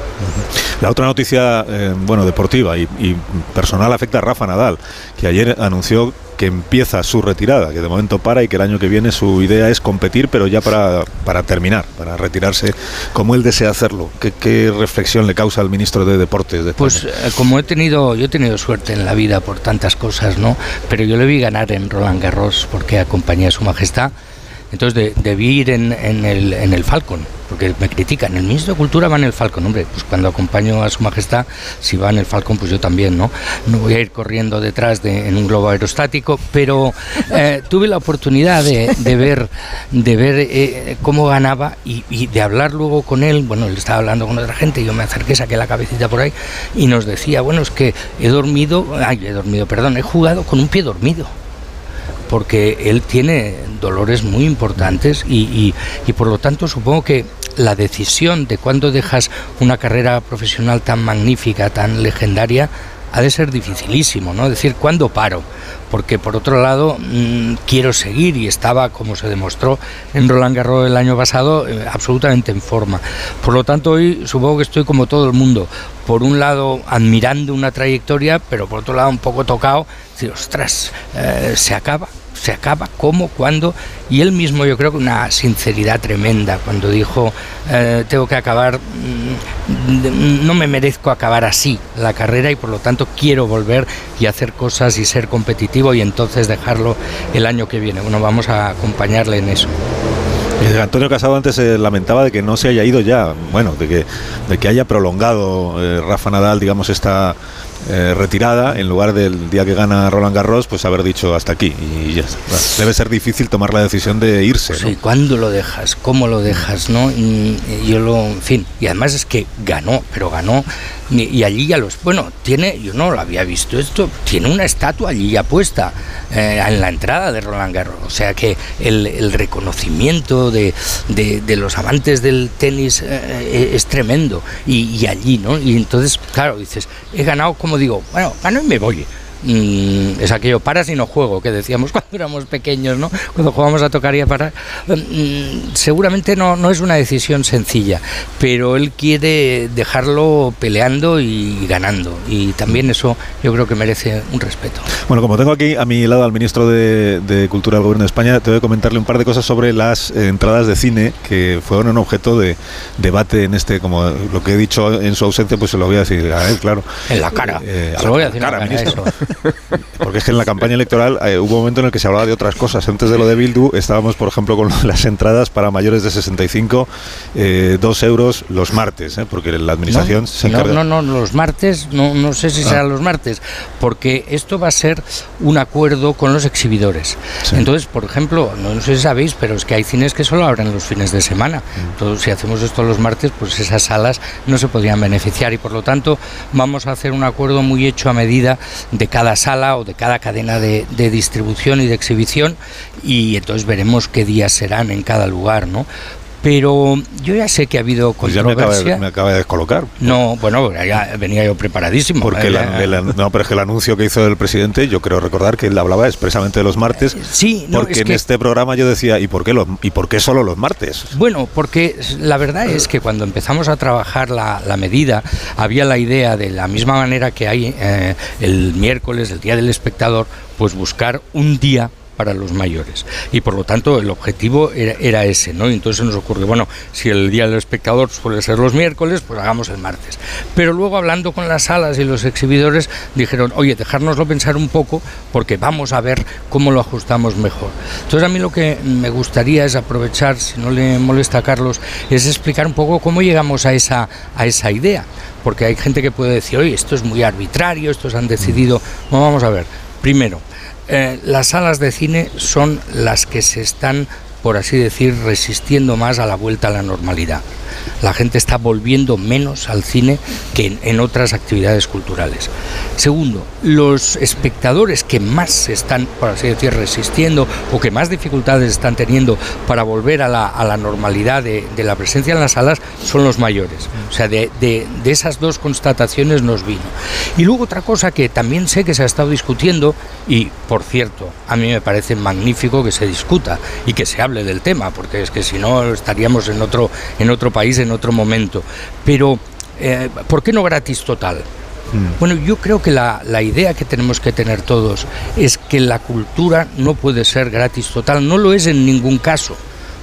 La otra noticia, eh, bueno, deportiva y, y personal afecta a Rafa Nadal, que ayer anunció que empieza su retirada, que de momento para y que el año que viene su idea es competir, pero ya para, para terminar, para retirarse como él desea hacerlo. ¿Qué, qué reflexión le causa al ministro de Deportes de? Pues eh, como he tenido, yo he tenido suerte en la vida por tantas cosas, ¿no? Pero yo le vi ganar en Roland Garros porque acompañé a su majestad. Entonces de, debí ir en, el, en el Falcon, porque me critican. El ministro de Cultura va en el Falcon, hombre, pues cuando acompaño a su majestad, si va en el Falcon, pues yo también, ¿no? No voy a ir corriendo detrás de, en un globo aerostático, pero eh, tuve la oportunidad de, de ver, de ver eh, cómo ganaba y, y, de hablar luego con él. Bueno, él estaba hablando con otra gente, yo me acerqué, saqué la cabecita por ahí y nos decía, bueno, es que he dormido, ay, he dormido, perdón, he jugado con un pie dormido porque él tiene dolores muy importantes y, y, y, por lo tanto supongo que la decisión de cuándo dejas una carrera profesional tan magnífica, tan legendaria, ha de ser dificilísimo, ¿no? Decir, ¿cuándo paro? Porque por otro lado mmm, quiero seguir y estaba, como se demostró en Roland Garros el año pasado, eh, absolutamente en forma. Por lo tanto, hoy supongo que estoy como todo el mundo. Por un lado, admirando una trayectoria, pero por otro lado, un poco tocado, decir, ostras, eh, se acaba, se acaba, cómo, cuándo, y él mismo yo creo que una sinceridad tremenda cuando dijo, eh, tengo que acabar, mmm, no me merezco acabar así la carrera y por lo tanto quiero volver y hacer cosas y ser competitivo y entonces dejarlo el año que viene. Bueno, vamos a acompañarle en eso. Eh, Antonio Casado antes se lamentaba de que no se haya ido ya, bueno, de que, de que haya prolongado eh, Rafa Nadal, digamos, esta eh, retirada, en lugar del día que gana Roland Garros, pues haber dicho hasta aquí. Y ya está. Debe ser difícil tomar la decisión de irse. ¿no? ¿cuándo lo dejas? ¿Cómo lo dejas? ¿no? Yo lo, en fin, y además es que ganó, pero ganó y, allí ya los, bueno, tiene, yo no lo había visto esto, tiene una estatua allí ya puesta eh, en la entrada de Roland Garros, o sea que el, reconocimiento de, de, los amantes del tenis eh, es tremendo y, y, allí, ¿no? Y entonces, claro, dices, he ganado, como digo, bueno, gano y me voy. Mm, es aquello, paras y no juego, que decíamos cuando éramos pequeños, ¿no? Cuando jugábamos a tocar y a parar. Mm, seguramente no, no es una decisión sencilla, pero él quiere dejarlo peleando y ganando. Y también eso yo creo que merece un respeto. Bueno, como tengo aquí a mi lado al ministro de, de Cultura del Gobierno de España, te voy a comentarle un par de cosas sobre las eh, entradas de cine que fueron un objeto de debate en este, como lo que he dicho en su ausencia, pues se lo voy a decir a él, claro. En la cara. Eh, se lo voy a decir cara, ministro. Porque es que en la campaña electoral eh, hubo un momento en el que se hablaba de otras cosas. Antes de lo de Bildu estábamos, por ejemplo, con las entradas para mayores de 65, eh, dos euros los martes, eh, porque la administración no, se encarga... No, no, no, los martes, no, no sé si ah. serán los martes, porque esto va a ser un acuerdo con los exhibidores. Sí. Entonces, por ejemplo, no, no, sé si sabéis, pero es que hay cines que solo abren los fines de semana. Mm. Entonces, si hacemos esto los martes, pues esas salas no se podrían beneficiar y por lo tanto vamos a hacer un acuerdo muy hecho a medida de cada sala o de cada cadena de, de, distribución y de exhibición y entonces veremos qué días serán en cada lugar, ¿no? Pero yo ya sé que ha habido controversia. Pues ya me acaba, de, me acaba de descolocar. No, bueno, ya venía yo preparadísimo. Porque la, el, no, pero es que el anuncio que hizo el presidente, yo creo recordar que él hablaba expresamente de los martes. Sí, no, porque es en este programa yo decía, ¿y por qué los, y por qué solo los martes? Bueno, porque la verdad es que cuando empezamos a trabajar la, la medida, había la idea de la misma manera que hay eh, el miércoles, el día del espectador, pues buscar un día para los mayores. Y por lo tanto el objetivo era, era, ese, ¿no? Y entonces nos ocurrió, bueno, si el día del espectador suele ser los miércoles, pues hagamos el martes. Pero luego hablando con las salas y los exhibidores, dijeron, oye, dejárnoslo pensar un poco, porque vamos a ver cómo lo ajustamos mejor. Entonces a mí lo que me gustaría es aprovechar, si no le molesta a Carlos, es explicar un poco cómo llegamos a esa, a esa idea. Porque hay gente que puede decir, oye, esto es muy arbitrario, estos han decidido. Bueno, vamos a ver. Primero, eh, las salas de cine son las que se están por así decir, resistiendo más a la vuelta a la normalidad. La gente está volviendo menos al cine que en, otras actividades culturales. Segundo, los espectadores que más se están, por así decir, resistiendo o que más dificultades están teniendo para volver a la, a la normalidad de, de la presencia en las salas son los mayores. O sea, de, de- de esas dos constataciones nos vino. Y luego otra cosa que también sé que se ha estado discutiendo, y por cierto, a mí me parece magnífico que se discuta y que se hable del tema, porque es que si no estaríamos en otro, en otro país, en otro momento. Pero, eh, ¿por qué no gratis total? Bueno, yo creo que la, la idea que tenemos que tener todos es que la cultura no puede ser gratis total, no lo es en ningún caso.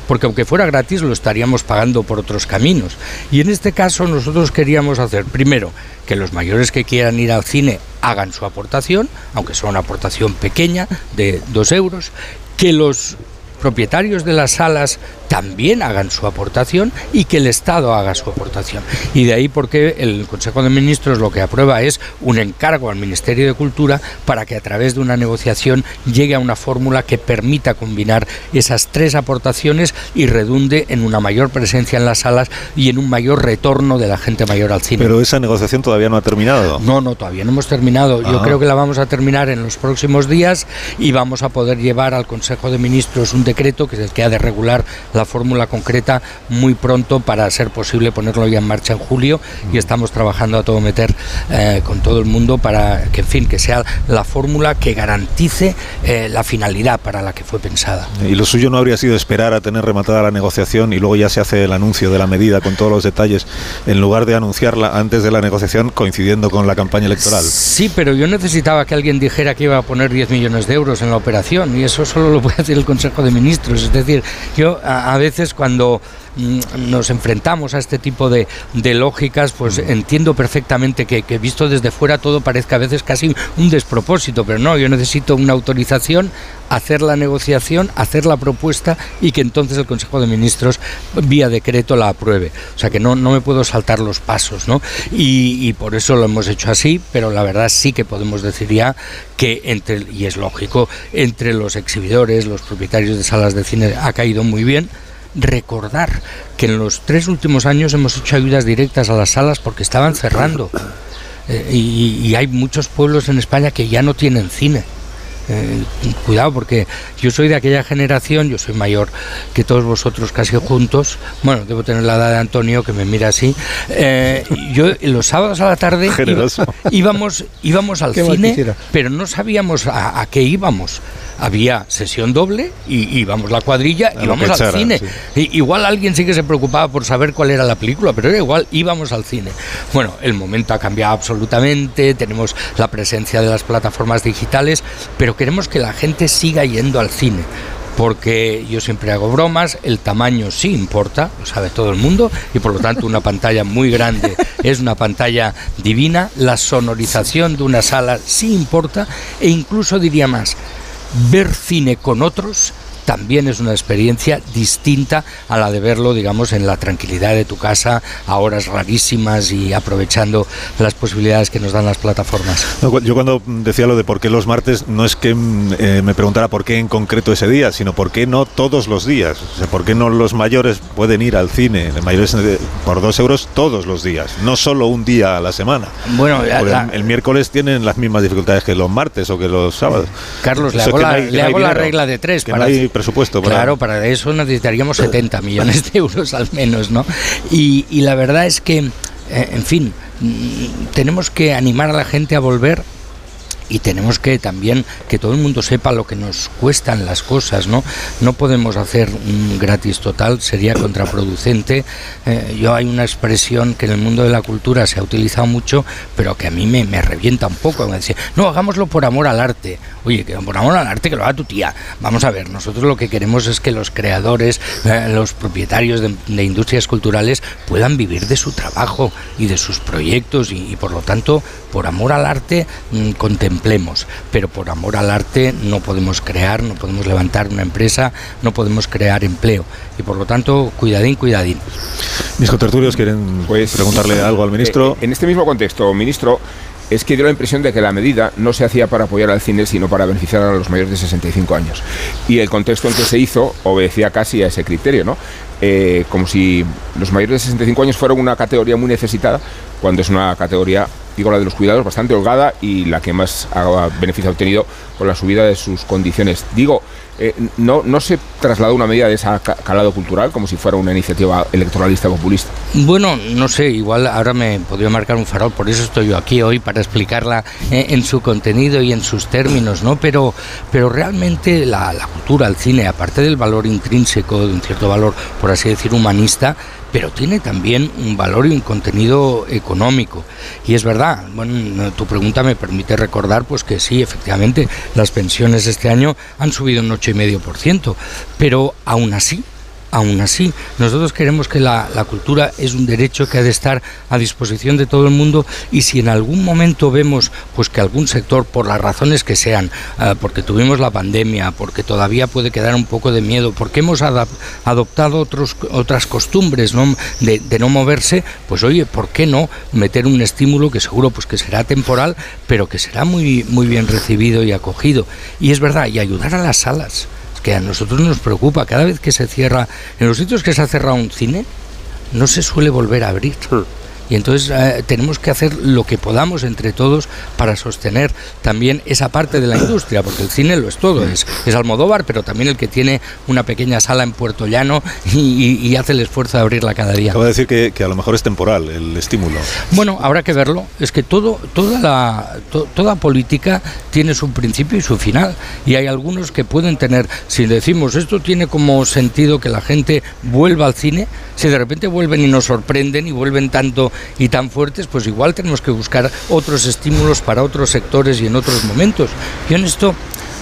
Porque aunque fuera gratis lo estaríamos pagando por otros caminos. Y en este caso nosotros queríamos hacer, primero, que los mayores que quieran ir al cine hagan su aportación, aunque sea una aportación pequeña de dos euros, que los propietarios de las salas también hagan su aportación y que el Estado haga su aportación. Y de ahí porque el Consejo de Ministros lo que aprueba es un encargo al Ministerio de Cultura para que a través de una negociación llegue a una fórmula que permita combinar esas tres aportaciones y redunde en una mayor presencia en las salas y en un mayor retorno de la gente mayor al cine. Pero esa negociación todavía no ha terminado. No, no, todavía no hemos terminado. Yo Ah. creo que la vamos a terminar en los próximos días y vamos a poder llevar al Consejo de Ministros un decreto que es el que ha de regular la fórmula concreta muy pronto para ser posible ponerlo ya en marcha en julio y estamos trabajando a todo meter eh, con todo el mundo para que, en fin, que sea la fórmula que garantice eh, la finalidad para la que fue pensada. Y lo suyo no habría sido esperar a tener rematada la negociación y luego ya se hace el anuncio de la medida con todos los detalles, en lugar de anunciarla antes de la negociación coincidiendo con la campaña electoral. Sí, pero yo necesitaba que alguien dijera que iba a poner 10 millones de euros en la operación y eso solo lo puede hacer el Consejo de Ministros. Es decir, yo a, a veces cuando mm, nos enfrentamos a este tipo de, de lógicas, pues entiendo perfectamente que, que visto desde fuera todo parezca a veces casi un despropósito, pero no, yo necesito una autorización, hacer la negociación, hacer la propuesta y que entonces el Consejo de Ministros vía decreto la apruebe. O sea que no, no me puedo saltar los pasos, ¿no? Y, por eso lo hemos hecho así, pero la verdad sí que podemos decir ya que entre, y es lógico, entre los exhibidores, los propietarios de salas de cine ha caído muy bien recordar que en los tres últimos años hemos hecho ayudas directas a las salas porque estaban cerrando. Eh, y hay muchos pueblos en España que ya no tienen cine. Eh, cuidado porque yo soy de aquella generación, yo soy mayor que todos vosotros casi juntos, bueno, debo tener la edad de Antonio que me mira así, Eh, yo los sábados a la tarde iba- íbamos, íbamos al ¿Qué más cine, pero no sabíamos a, a qué íbamos. Había sesión doble y íbamos la cuadrilla lo íbamos al cine. sí. Igual alguien sí que se preocupaba por saber cuál era la película, pero era igual, íbamos al cine. Bueno, el momento ha cambiado absolutamente, tenemos la presencia de las plataformas digitales, pero queremos que la gente siga yendo al cine. Porque yo siempre hago bromas, el tamaño sí importa, lo sabe todo el mundo, y por lo tanto una pantalla muy grande es una pantalla divina, la sonorización de una sala sí importa, e incluso diría más, ver cine con otros también es una experiencia distinta a la de verlo, digamos, en la tranquilidad de tu casa, a horas rarísimas y aprovechando las posibilidades que nos dan las plataformas. No, Yo cuando decía lo de por qué los martes, no es que mm, eh, me preguntara por qué en concreto ese día, sino por qué no todos los días. O sea, por qué no los mayores pueden ir al cine, los mayores por dos euros todos los días, no solo un día a la semana. Bueno, la- Porque la- el, el miércoles tienen las mismas dificultades que los martes o que los sábados. Carlos, le hago, la, le hago la regla de tres. que no hay presupuesto Claro, para eso necesitaríamos 70 millones de euros al menos, ¿no? Y, y la verdad es que, eh, en fin, mm, tenemos que animar a la gente a volver y tenemos que también que todo el mundo sepa lo que nos cuestan las cosas, ¿no? No podemos hacer un gratis total, sería contraproducente. Eh, yo hay una expresión que en el mundo de la cultura se ha utilizado mucho, pero que a mí me, me revienta un poco. Me no, hagámoslo por amor al arte. Oye, que por amor al arte que lo haga tu tía. Vamos a ver, nosotros lo que queremos es que los creadores, eh, los propietarios de, de industrias culturales puedan vivir de su trabajo y de sus proyectos y, y por lo tanto, por amor al arte, mm, contemplemos. Pero por amor al arte no podemos crear, no podemos levantar una empresa, no podemos crear empleo. Y por lo tanto, cuidadín, cuidadín. Mis contertulios quieren Pues, preguntarle algo al ministro. eh, en este mismo contexto, ministro, es que dio la impresión de que la medida no se hacía para apoyar al cine, sino para beneficiar a los mayores de 65 años. Y el contexto en que se hizo obedecía casi a ese criterio, ¿no? Eh, como si los mayores de 65 años fueran una categoría muy necesitada, cuando es una categoría, digo la de los cuidados, bastante holgada y la que más beneficio ha obtenido con la subida de sus condiciones. Digo, eh, no, no se trasladó una medida de esa ca- calado cultural como si fuera una iniciativa electoralista populista. Bueno, no sé, igual ahora me podría marcar un farol, por eso estoy yo aquí hoy para explicarla eh, en su contenido y en sus términos, ¿no? Pero, pero realmente la, la cultura, el cine, aparte del valor intrínseco, de un cierto valor, por así decir, humanista, pero tiene también un valor y un contenido económico. Y es verdad, bueno, tu pregunta me permite recordar pues que sí, efectivamente, las pensiones este año han subido un 8,5%, pero aún así, Aún así, nosotros queremos que la, cultura es un derecho que ha de estar a disposición de todo el mundo y si en algún momento vemos pues que algún sector, por las razones que sean, eh, porque tuvimos la pandemia, porque todavía puede quedar un poco de miedo, porque hemos adoptado otros, otras costumbres de, de no moverse, pues oye, ¿por qué no meter un estímulo que seguro pues que será temporal, pero que será muy, muy bien recibido y acogido? Y es verdad, y ayudar a las salas que a nosotros nos preocupa. Cada vez que se cierra, en los sitios que se ha cerrado un cine, no se suele volver a abrir. Y entonces eh, tenemos que hacer lo que podamos entre todos para sostener también esa parte de la industria, porque el cine lo es todo, es, es Almodóvar, pero también el que tiene una pequeña sala en Puerto Llano y, hace el esfuerzo de abrirla cada día. Acaba de decir que, que a lo mejor es temporal el estímulo. Bueno, habrá que verlo. Es que todo, toda, la, to- toda política tiene su principio y su final. Y hay algunos que pueden tener, si decimos esto tiene como sentido que la gente vuelva al cine, si de repente vuelven y nos sorprenden y vuelven tanto y tan fuertes, pues igual tenemos que buscar otros estímulos para otros sectores y en otros momentos. Yo en esto,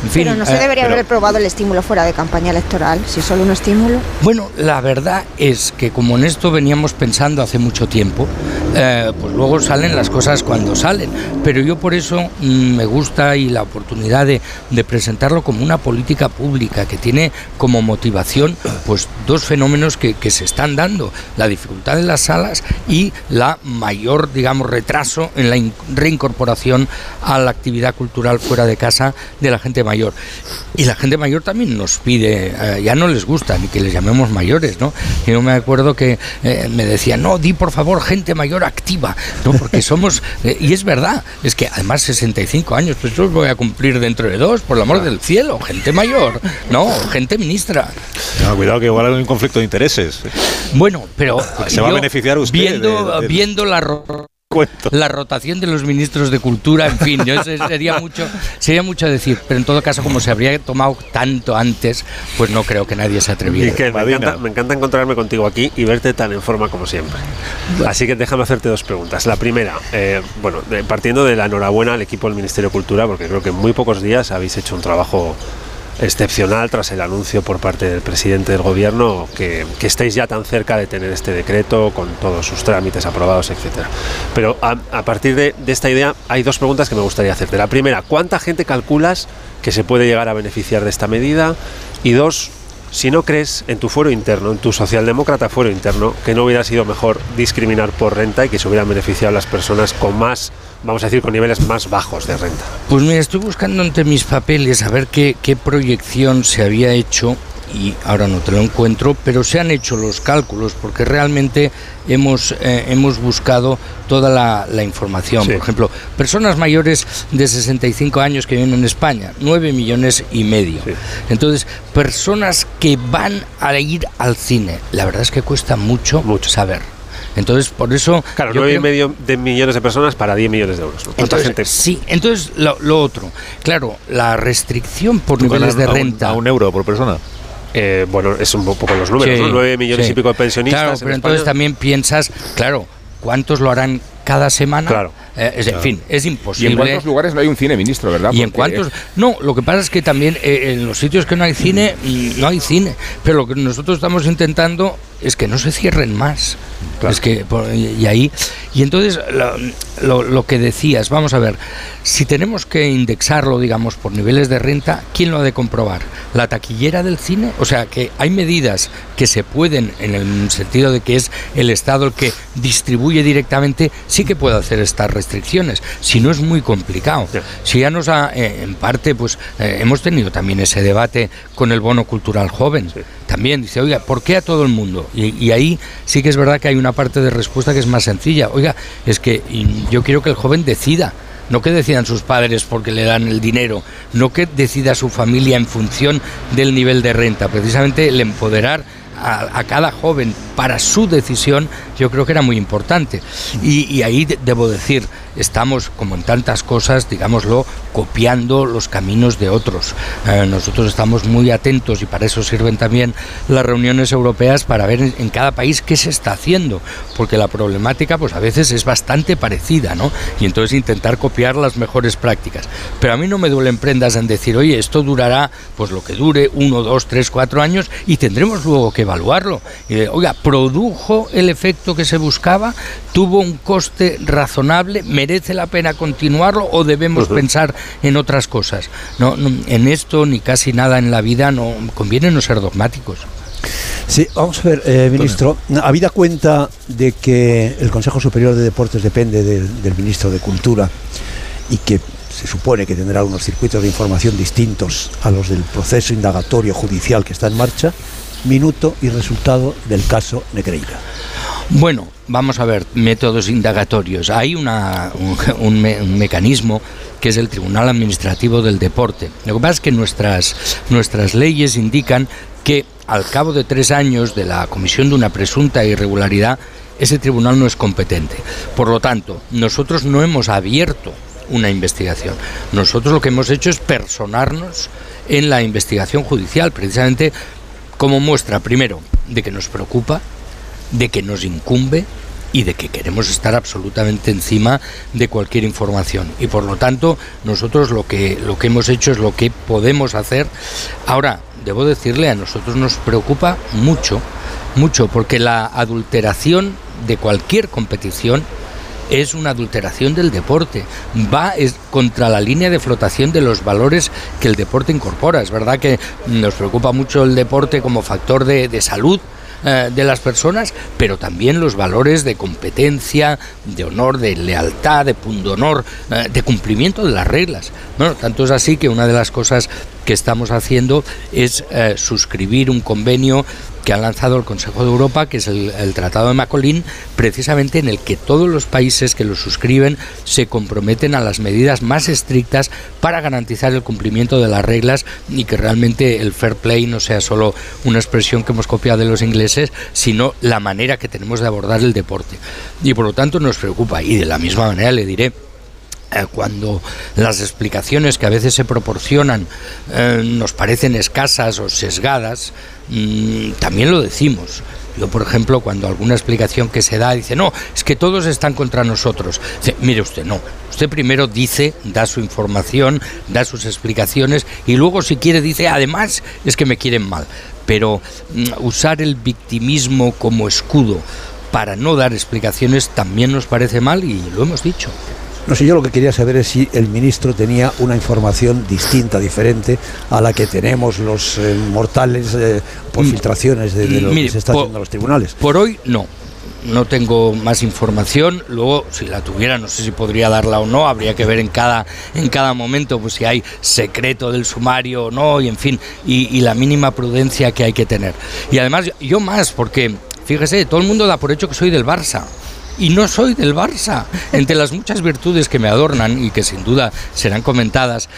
en fin. Pero no se eh, debería pero- haber probado el estímulo fuera de campaña electoral, si solo un estímulo. Bueno, la verdad es que como en esto veníamos pensando hace mucho tiempo, eh, pues luego salen las cosas cuando salen. Pero yo por eso mm, me gusta y la oportunidad de, de presentarlo como una política pública que tiene como motivación pues dos fenómenos que, que se están dando, la dificultad de las salas y la mayor, digamos, retraso en la in- reincorporación a la actividad cultural fuera de casa de la gente mayor. Y la gente mayor también nos pide, eh, ya no les gusta ni que les llamemos mayores, ¿no? Yo me acuerdo que eh, me decían, no, di por favor gente mayor activa, ¿no? Porque somos, eh, y es verdad, es que además 65 años, pues yo voy a cumplir dentro de dos, por el amor del cielo, gente mayor, ¿no? Gente ministra. No, cuidado que igual hay un conflicto de intereses. Bueno, pero Se va a beneficiar usted Viendo, de- viendo la, Cuento. la rotación de los ministros de cultura, en fin, yo sería mucho, sería mucho decir, pero en todo caso, como se habría tomado tanto antes, pues no creo que nadie se atreviera. Me encanta, me encanta encontrarme contigo aquí y verte tan en forma como siempre. Así que déjame hacerte dos preguntas. La primera, eh, bueno, de- partiendo de la enhorabuena al equipo del Ministerio de Cultura, porque creo que en muy pocos días habéis hecho un trabajo excepcional tras el anuncio por parte del presidente del gobierno que, que ya tan cerca de tener este decreto con todos sus trámites aprobados, etcétera. Pero a, partir de, de esta idea hay dos preguntas que me gustaría hacerte. La primera, ¿cuánta gente calculas que se puede llegar a beneficiar de esta medida? Y dos, si no crees en tu fuero interno, en tu socialdemócrata fuero interno, que no hubiera sido mejor discriminar por renta y que se hubieran beneficiado las personas con más, vamos a decir, con niveles más bajos de renta. Pues mira, estoy buscando entre mis papeles a ver qué, qué proyección se había hecho y ahora no te lo encuentro, pero se han hecho los cálculos porque realmente hemos, eh, hemos buscado toda la, la información. Sí. Por ejemplo, personas mayores de 65 años que viven en España, 9 millones y medio. Sí. Entonces, personas que van a ir al cine, la verdad es que cuesta mucho, Mucho. saber. Entonces, por eso... Claro, yo 9 y creo- medio de millones de personas para 10 millones de euros. ¿no? ¿Cuánta entonces, gente? Sí, entonces lo, lo otro. Claro, la restricción por niveles de a un- renta. A un euro por persona. Eh, bueno, es un poco los números, Sí, ¿no? 9 millones sí. y pico de pensionistas. Claro, en pero entonces España. también piensas, claro, ¿cuántos lo harán cada semana? Claro. Eh, es- En fin, es Y en imposible. cuántos lugares no hay un cine, ministro, ¿verdad? ¿Y en cuántos? No, lo que pasa es que también eh, en los sitios que no hay cine, mm, no hay cine. Pero lo que nosotros estamos intentando es que no se cierren más. Es que, y ahí. Y entonces, lo, lo- lo que decías, vamos a ver, si tenemos que indexarlo, digamos, por niveles de renta, ¿quién lo ha de comprobar? ¿La taquillera del cine? O sea, que hay medidas que se pueden, en el sentido de que es el Estado el que distribuye directamente, sí que puede hacer estas restricciones. Si no es muy complicado. Si ya nos ha, eh, en parte, pues eh, hemos tenido también ese debate con el bono cultural joven. También dice, oiga, ¿por qué a todo el mundo? Y, y ahí sí que es verdad que hay una parte de respuesta que es más sencilla. Oiga, es que yo quiero que el joven decida no que decidan sus padres porque le dan el dinero, no que decida su familia en función del nivel de renta, precisamente el empoderar a, cada joven para su decisión, yo creo que era muy importante. Y, ahí de- debo decir, estamos, como en tantas cosas, digámoslo, copiando los caminos de otros. Eh, nosotros estamos muy atentos y para eso sirven también las reuniones europeas para ver en, cada país qué se está haciendo, porque la problemática pues a veces es bastante parecida, ¿no? Y entonces intentar copiar las mejores prácticas. Pero a mí no me duelen prendas en decir, oye, esto durará pues lo que dure, uno, dos, tres, cuatro años y tendremos luego que evaluarlo. Y, oiga, produjo el efecto que se buscaba, tuvo un coste razonable, merece la pena continuarlo o debemos pensar en otras cosas. No, no, en esto ni casi nada en la vida no conviene no ser dogmáticos. Sí, vamos a ver, eh, ministro, habida cuenta de que el Consejo Superior de Deportes depende del, del ministro de Cultura y que se supone que tendrá unos circuitos de información distintos a los del proceso indagatorio judicial que está en marcha, minuto y resultado del caso Negreira. Bueno, vamos a ver, métodos indagatorios. Hay una, un, un me- un mecanismo que es el Tribunal Administrativo del Deporte. Lo que pasa es que nuestras, nuestras leyes indican que al cabo de tres años de la comisión de una presunta irregularidad, ese tribunal no es competente. Por lo tanto, nosotros no hemos abierto una investigación. Nosotros lo que hemos hecho es personarnos en la investigación judicial, precisamente como muestra, primero, de que nos preocupa, de que nos incumbe y de que queremos estar absolutamente encima de cualquier información. Y por lo tanto, nosotros lo que, lo que hemos hecho es lo que podemos hacer. Ahora, debo decirle, a nosotros nos preocupa mucho, mucho, porque la adulteración de cualquier competición es una adulteración del deporte. Va es contra la línea de flotación de los valores que el deporte incorpora. Es verdad que nos preocupa mucho el deporte como factor de, de salud eh, de las personas, pero también los valores de competencia, de honor, de lealtad, de pundonor, eh, de cumplimiento de las reglas. Bueno, tanto es así que una de las cosas que estamos haciendo es eh, suscribir un convenio que ha lanzado el Consejo de Europa, que es el, el Tratado de Macolín, precisamente en el que todos los países que lo suscriben se comprometen a las medidas más estrictas para garantizar el cumplimiento de las reglas y que realmente el fair play no sea solo una expresión que hemos copiado de los ingleses, sino la manera que tenemos de abordar el deporte. Y por lo tanto nos preocupa. Y de la misma manera le diré eh, cuando las explicaciones que a veces se proporcionan eh, nos parecen escasas o sesgadas, mm, también lo decimos. Yo, por ejemplo, cuando alguna explicación que se da dice, no, es que todos están contra nosotros. Dice, mire usted, no. Usted primero dice, da su información, da sus explicaciones y luego si quiere dice, además, es que me quieren mal. Pero mm, usar el victimismo como escudo para no dar explicaciones también nos parece mal y lo hemos dicho. No sé, yo lo que quería saber es si el ministro tenía una información distinta, diferente a la que tenemos los eh, mortales eh, por Mm, filtraciones de, de lo mire, que se está por- haciendo en los tribunales. Por hoy no. No tengo más información. Luego, si la tuviera, no sé si podría darla o no. Habría que ver en cada, en cada momento pues, si hay secreto del sumario o no, y en fin, y, y la mínima prudencia que hay que tener. Y además, yo más, porque fíjese, todo el mundo da por hecho que soy del Barça. Y no soy del Barça. Entre las muchas virtudes que me adornan y que sin duda serán comentadas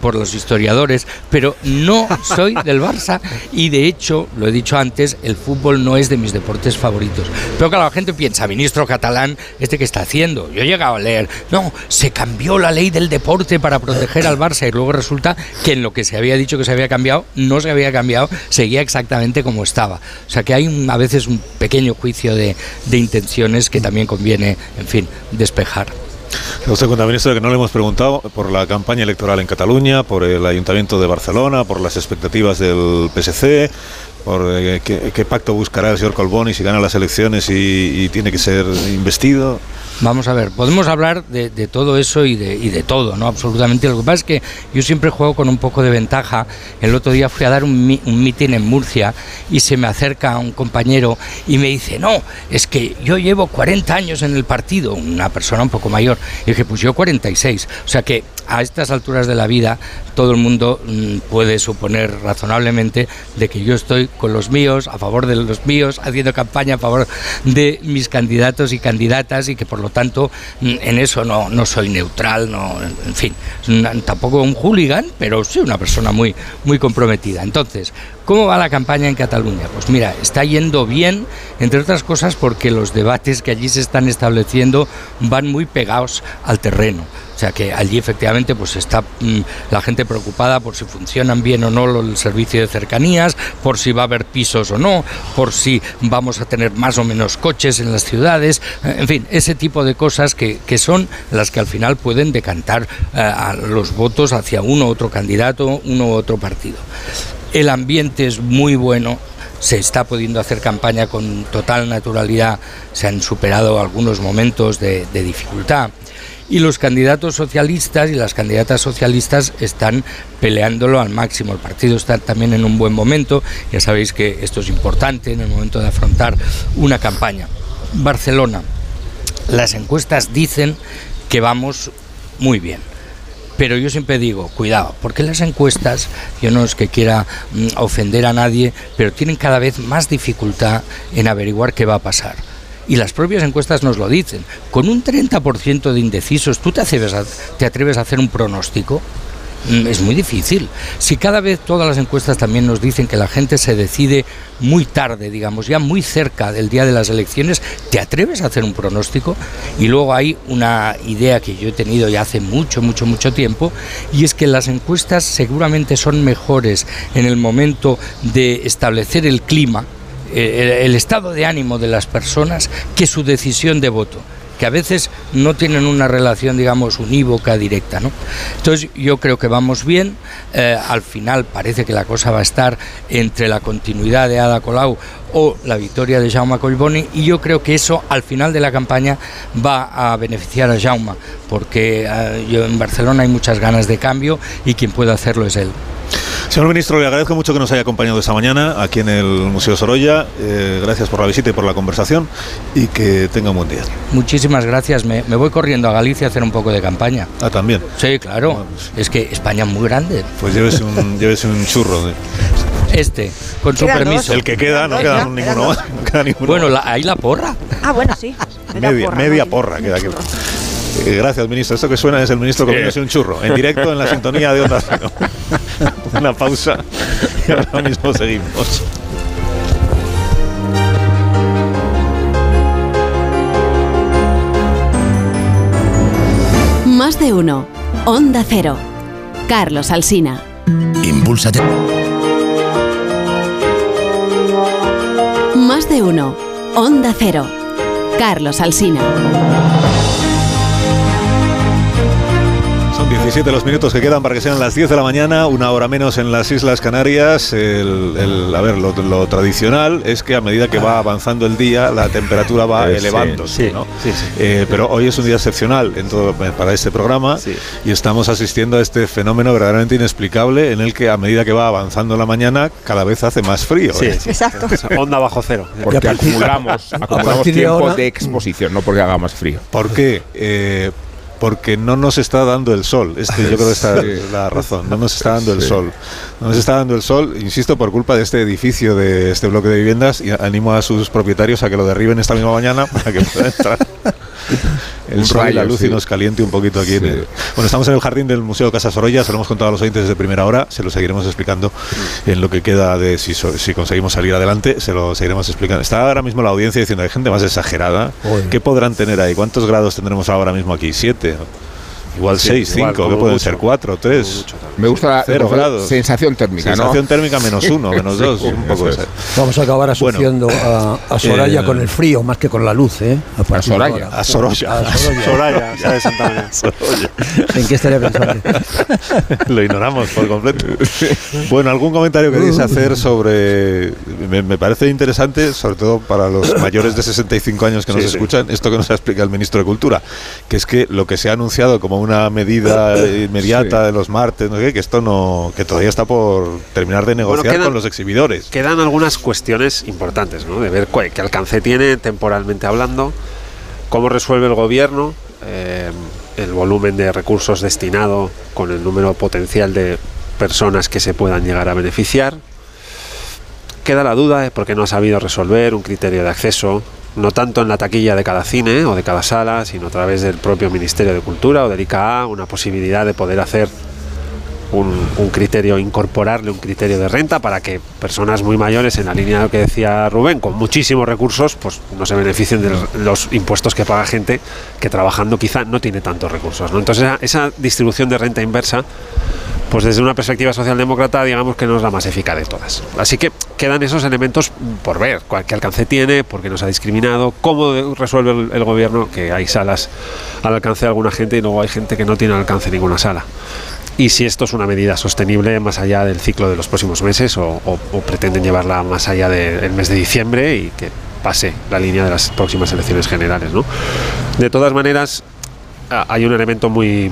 por los historiadores, pero no soy del Barça. Y de hecho, lo he dicho antes, el fútbol no es de mis deportes favoritos. Pero claro, la gente piensa, ministro catalán, ¿este qué está haciendo? Yo he llegado a leer, no, se cambió la ley del deporte para proteger al Barça y luego resulta que en lo que se había dicho que se había cambiado, no se había cambiado, seguía exactamente como estaba. O sea que hay un- a veces un pequeño juicio de, de intenciones que también conviene, en fin, despejar. Usted cuenta, ministro, que no le hemos preguntado por la campaña electoral en Cataluña, por el Ayuntamiento de Barcelona, por las expectativas del PSC, por eh, qué, pacto buscará el señor Colboni si gana las elecciones y tiene que ser investido. Vamos a ver, podemos hablar de, de todo eso y de, y de todo, ¿no? Absolutamente. Lo que pasa es que yo siempre juego con un poco de ventaja. El otro día fui a dar un, un mitin en Murcia y se me acerca un compañero y me dice, no, es que yo llevo 40 años en el partido, una persona un poco mayor. Y dije, pues yo 46. O sea que a estas alturas de la vida todo el mundo mm, puede suponer razonablemente de que yo estoy con los míos, a favor de los míos, haciendo campaña a favor de mis candidatos y candidatas y que por lo tanto mm, en eso no, no soy neutral, no, en fin, tampoco un hooligan, pero sí una persona muy, muy comprometida. Entonces, ¿cómo va la campaña en Cataluña? Pues mira, está yendo bien, entre otras cosas porque los debates que allí se están estableciendo van muy pegados al terreno. O sea que allí efectivamente pues está mm, la gente preocupada por si funcionan bien o no el servicio de cercanías, por si va a haber pisos o no, por si vamos a tener más o menos coches en las ciudades, eh, en fin, ese tipo de cosas que, que son las que al final pueden decantar eh, a los votos hacia uno u otro candidato, uno u otro partido. El ambiente es muy bueno, se está pudiendo hacer campaña con total naturalidad, se han superado algunos momentos de dificultad y los candidatos socialistas y las candidatas socialistas están peleándolo al máximo. El partido está también en un buen momento, ya sabéis que esto es importante en el momento de afrontar una campaña. Barcelona, las encuestas dicen que vamos muy bien. Pero yo siempre digo, cuidado, porque las encuestas, yo no es que quiera mm, ofender a nadie, pero tienen cada vez más dificultad en averiguar qué va a pasar. Y las propias encuestas nos lo dicen. Con un 30% de indecisos, ¿tú te atreves, a, hacer un pronóstico? Mm, Es muy difícil. Si cada vez todas las encuestas también nos dicen que la gente se decide muy tarde, digamos, ya muy cerca del día de las elecciones, ¿te atreves a hacer un pronóstico? Y luego hay una idea que yo he tenido ya hace mucho, mucho, mucho tiempo, y es que las encuestas seguramente son mejores en el momento de establecer el clima, el, el estado de ánimo de las personas, que su decisión de voto que a veces no tienen una relación, digamos, unívoca, directa. ¿no? Entonces yo creo que vamos bien, eh, al final parece que la cosa va a estar entre la continuidad de Ada Colau o la victoria de Jaume Collboni y yo creo que eso al final de la campaña va a beneficiar a Jaume, porque eh, yo en Barcelona hay muchas ganas de cambio y quien puede hacerlo es él. Señor ministro, le agradezco mucho que nos haya acompañado esta mañana aquí en el Museo Sorolla. Eh, gracias por la visita y por la conversación y que tenga un buen día. Muchísimas gracias. Me, me voy corriendo a Galicia a hacer un poco de campaña. Ah, también. Sí, claro. Es que España es muy grande. Pues llévese un, llévese un churro. de- Este, con su permiso. dos. El que queda, no queda ninguno. No queda ninguno Bueno, la, ahí la porra. Ah, bueno, sí. media, porra, media porra queda aquí. Eh, gracias, ministro. Esto que suena es el ministro comiéndose un churro, en directo en la sintonía de Onda Cero. Una pausa y ahora mismo seguimos. Más de uno. Onda Cero. Carlos Alsina. Impúlsate. Más de uno. Onda Cero. Carlos Alsina. 17 los minutos que quedan para que sean las 10 de la mañana, una hora menos en las Islas Canarias. El, el- a ver, lo, lo tradicional es que a medida que va avanzando el día, la temperatura va Eh, sí, elevándose. sí, ¿no? sí, sí. Eh, pero hoy es un día excepcional en todo, para este programa Sí. y estamos asistiendo a este fenómeno verdaderamente inexplicable en el que a medida que va avanzando la mañana, cada vez hace más frío. Sí, ¿eh? Exacto. Onda bajo cero. Porque acumulamos, acumulamos partir de tiempo ahora- de exposición, no porque haga más frío. ¿Por qué? Porque no nos está dando el sol. Este, yo creo que esta es la razón. No nos está dando el sol. No nos está dando el sol, insisto, por culpa de este edificio, de este bloque de viviendas. Y animo a sus propietarios a que lo derriben esta misma mañana para que pueda entrar el sol y la luz sí. y nos caliente un poquito aquí. en el- Bueno, estamos en el jardín del Museo Casa Sorolla. Se lo hemos contado a los oyentes desde primera hora. Se lo seguiremos explicando en lo que queda de si, so- si conseguimos salir adelante. Se lo seguiremos explicando. Está ahora mismo la audiencia diciendo hay gente más exagerada. ¿Qué podrán tener ahí? ¿Cuántos grados tendremos ahora mismo aquí? ¿Siete? Igual Sí, 6, igual, 5, que pueden mucho. ser 4, 3. Mucho también. Me gusta la Cero la grados. sensación térmica, Sensación ¿no? térmica menos 1, menos 2, Sí, un poco eso ese. es. Vamos a acabar asociando a, a Soraya eh, con el frío más que con la luz, ¿eh? A Soraya. A Soraya. Soraya, María. ¿En qué estaría pensando? Lo ignoramos por completo. Bueno, ¿algún comentario queréis hacer sobre... Me, me parece interesante, sobre todo para los mayores de 65 años que nos Sí, sí. escuchan, esto que nos explica el ministro de Cultura, que es que lo que se ha anunciado como una medida inmediata Sí. de los martes, no que esto no... que todavía está por terminar de negociar quedan- con los exhibidores. Quedan algunas cuestiones importantes, ¿no? De ver cuál- qué alcance tiene temporalmente hablando, cómo resuelve el gobierno, eh, el volumen de recursos destinado con el número potencial de personas que se puedan llegar a beneficiar. Queda la duda de por qué no ha sabido resolver un criterio de acceso, no tanto en la taquilla de cada cine o de cada sala, sino a través del propio Ministerio de Cultura o del ICA, una posibilidad de poder hacer un, criterio, incorporarle un criterio de renta para que personas muy mayores, en la línea de lo que decía Rubén, con muchísimos recursos, pues no se beneficien de los impuestos que paga gente que trabajando quizá no tiene tantos recursos. ¿no? Entonces esa distribución de renta inversa, pues desde una perspectiva socialdemócrata, digamos que no es la más eficaz de todas. Así que quedan esos elementos por ver, qué alcance tiene, por qué nos ha discriminado, cómo resuelve el, el gobierno, que hay salas al alcance de alguna gente y luego hay gente que no tiene al alcance ninguna sala y si esto es una medida sostenible más allá del ciclo de los próximos meses o, o- o pretenden llevarla más allá del mes de diciembre y que pase la línea de las próximas elecciones generales. ¿no? De todas maneras, hay un elemento muy,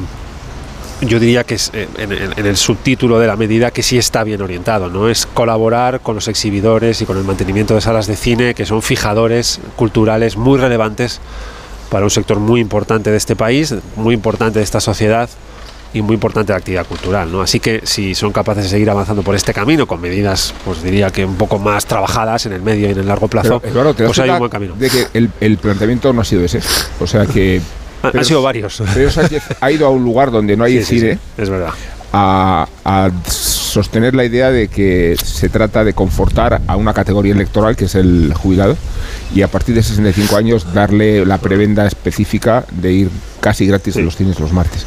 yo diría que es eh, en, en- en el subtítulo de la medida que sí está bien orientado, ¿no? Es colaborar con los exhibidores y con el mantenimiento de salas de cine que son fijadores culturales muy relevantes para un sector muy importante de este país, muy importante de esta sociedad y muy importante la actividad cultural, ¿no? Así que si son capaces de seguir avanzando por este camino con medidas, pues diría que un poco más trabajadas en el medio y en el largo plazo, Pero, Eduardo, pues hay un buen camino. de que el, el planteamiento no ha sido ese. O sea que Ha- Han Pedro- sido varios. Pedro Sánchez ha ido a un lugar donde no hay Sí, sí, cine sí, es verdad. A, a sostener la idea de que se trata de confortar a una categoría electoral que es el jubilado y a partir de 65 años darle la prebenda específica de ir casi gratis a los cines los martes.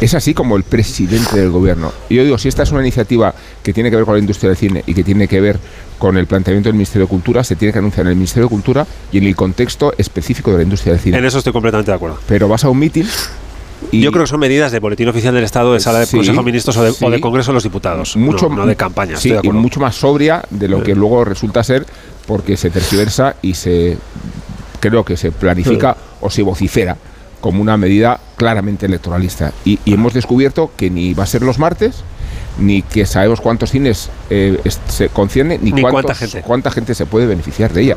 Es así como el presidente del gobierno. Y yo digo, si esta es una iniciativa que tiene que ver con la industria del cine y que tiene que ver con el planteamiento del Ministerio de Cultura, se tiene que anunciar en el Ministerio de Cultura y en el contexto específico de la industria del cine. En eso estoy completamente de acuerdo. Pero vas a un mitin y Yo creo que son medidas de boletín oficial del Estado, de sala de Sí, Consejo de Ministros o de, o de. Congreso de los Diputados. mucho no, no de campaña. sí, estoy de y mucho más sobria de lo que luego resulta ser porque se tergiversa y se creo que se planifica o se vocifera como una medida claramente electoralista y, y hemos descubierto que ni va a ser los martes ni que sabemos cuántos cines eh, se concierne ni, Ni cuántos- cuánta gente. cuánta gente se puede beneficiar de ella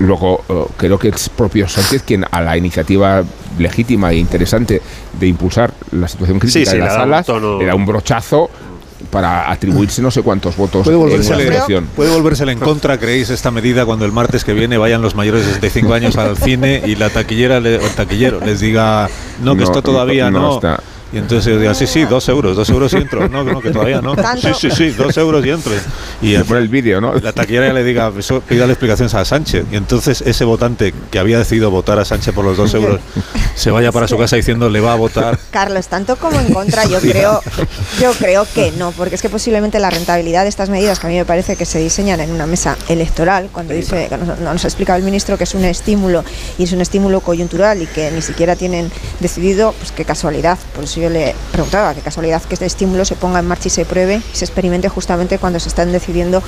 luego eh, creo que es propio Sánchez quien a la iniciativa legítima e interesante de impulsar la situación crítica sí, de las salas tono- le da un brochazo para atribuirse no sé cuántos votos ¿Puede situación. ¿Puede volvérsele en contra, creéis, esta medida cuando el martes que viene vayan los mayores de 65 años al cine y la taquillera le- o el taquillero les diga, no, que No, esto todavía no no? está. Y entonces yo diga, sí, sí, dos euros, dos euros y entro. No, no, que todavía no. ¿Tanto? Sí, sí, sí, dos euros y entro. Y el- el vídeo, ¿no? la taquillera le diga, eso, pídale explicaciones a Sánchez. Y entonces ese votante que había decidido votar a Sánchez por los dos euros se vaya para su casa diciendo, le va a votar. Carlos, tanto como en contra, yo creo, yo creo que no, porque es que posiblemente la rentabilidad de estas medidas, que a mí me parece que se diseñan en una mesa electoral, cuando dice, que nos, nos ha explicado el ministro que es un estímulo y es un estímulo coyuntural y que ni siquiera tienen decidido, pues qué casualidad, por yo le preguntaba, qué casualidad que este estímulo se ponga en marcha y se pruebe y se experimente justamente cuando se están decidiendo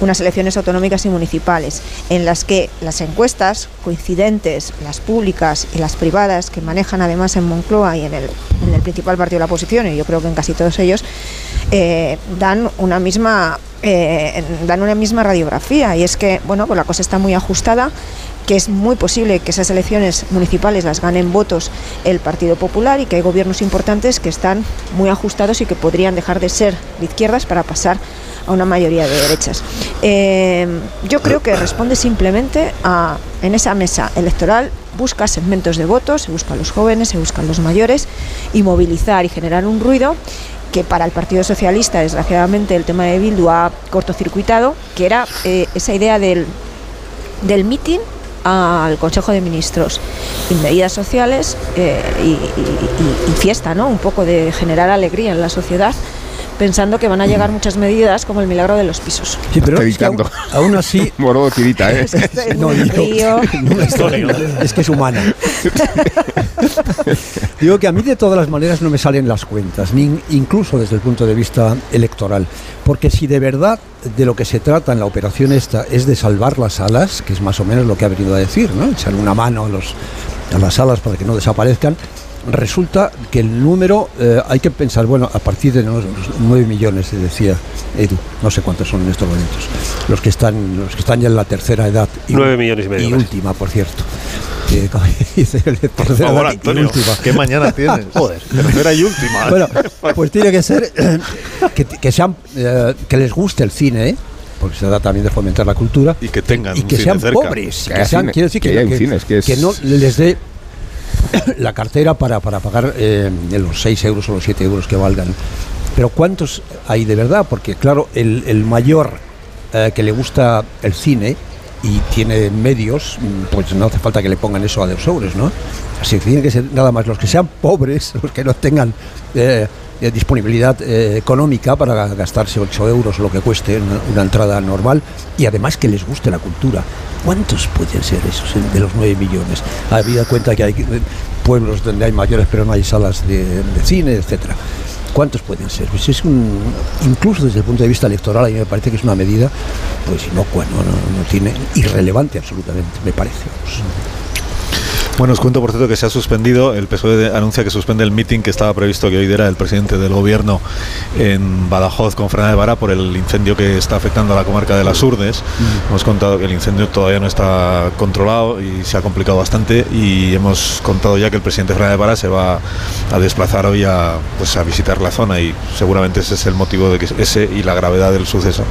unas elecciones autonómicas y municipales, en las que las encuestas coincidentes, las públicas y las privadas, que manejan además en Moncloa y en el, en el principal partido de la oposición, y yo creo que en casi todos ellos, eh, dan una misma eh, dan una misma radiografía. Y es que bueno pues la cosa está muy ajustada que es muy posible que esas elecciones municipales las ganen votos el Partido Popular y que hay gobiernos importantes que están muy ajustados y que podrían dejar de ser de izquierdas para pasar a una mayoría de derechas. Eh, yo creo que responde simplemente a, en esa mesa electoral, busca segmentos de votos, se busca a los jóvenes, se buscan los mayores y movilizar y generar un ruido que para el Partido Socialista, desgraciadamente, el tema de Bildu ha cortocircuitado, que era eh, esa idea del, del mitin al Consejo de Ministros y medidas sociales eh, y, y- fiesta, ¿no? Un poco de generar alegría en la sociedad pensando que van a llegar muchas medidas como el milagro de los pisos. Sí, pero es que aún, así. Morodo tirita, ¿eh? Es que No, no es que es humana. Digo que a mí de todas las maneras no me salen las cuentas, ni incluso desde el punto de vista electoral. Porque si de verdad de lo que se trata en la operación esta es de salvar las alas, que es más o menos lo que ha venido a decir, ¿no? Echar una mano a, los, a las alas para que no desaparezcan, resulta que el número eh, hay que pensar, bueno, a partir de los 9 millones, se decía Edu, no sé cuántos son en estos momentos, los que están, los que están ya en la tercera edad. y- Nueve millones y medio, Y última, por cierto. Que, Por favor, y última. ¿qué mañana tienes? Joder, tercera y última. Bueno, pues tiene que ser eh, que, que sean eh, que les guste el cine, ¿eh? porque se trata también de fomentar la cultura y que tengan y un que cine sean cerca. pobres, Que que, haya sean, cine, quiero decir que que, haya que- cines, que es- que no les dé la cartera para, para pagar eh, los 6 euros o los 7 euros que valgan. Pero ¿cuántos hay de verdad? Porque claro, el, el mayor eh, que le gusta el cine y tiene medios, mm, pues no hace falta que le pongan eso a dos euros, ¿no? Así que tienen que ser nada más los que sean pobres, los que no tengan eh, eh, disponibilidad económica para gastarse 8 euros lo que cueste una, entrada normal y además que les guste la cultura. ¿Cuántos pueden ser esos eh, de los 9 millones? Habida cuenta que hay eh, pueblos donde hay mayores pero no hay salas de, cine, etcétera. ¿Cuántos pueden ser? Pues es un, incluso desde el punto de vista electoral, a mí me parece que es una medida pues inocua, no, no, no tiene irrelevante absolutamente, me parece. Bueno, os cuento por cierto que se ha suspendido, el PSOE de- anuncia que suspende el meeting que estaba previsto que hoy diera el presidente del gobierno en Badajoz con Fernández Vara por el incendio que está afectando a la comarca de las Urdes. Hemos contado que el incendio todavía no está controlado y se ha complicado bastante y hemos contado ya que el presidente Fernández Vara se va a desplazar hoy a, pues, a visitar la zona y seguramente ese es el motivo de que ese y la gravedad del suceso,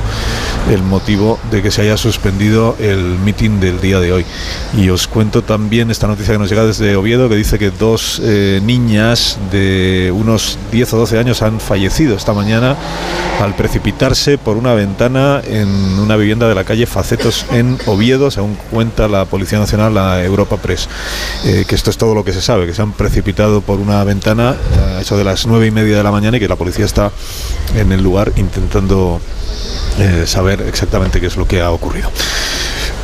el motivo de que se haya suspendido el meeting del día de hoy. Y os cuento también esta noticia que nos llega desde Oviedo que dice que dos eh, niñas de unos 10 o 12 años han fallecido esta mañana al precipitarse por una ventana en una vivienda de la calle Facetos en Oviedo, según cuenta la Policía Nacional, la Europa Press. Eh, que esto es todo lo que se sabe, que se han precipitado por una ventana a eso de las nueve y media de la mañana y que la policía está en el lugar intentando eh, saber exactamente qué es lo que ha ocurrido.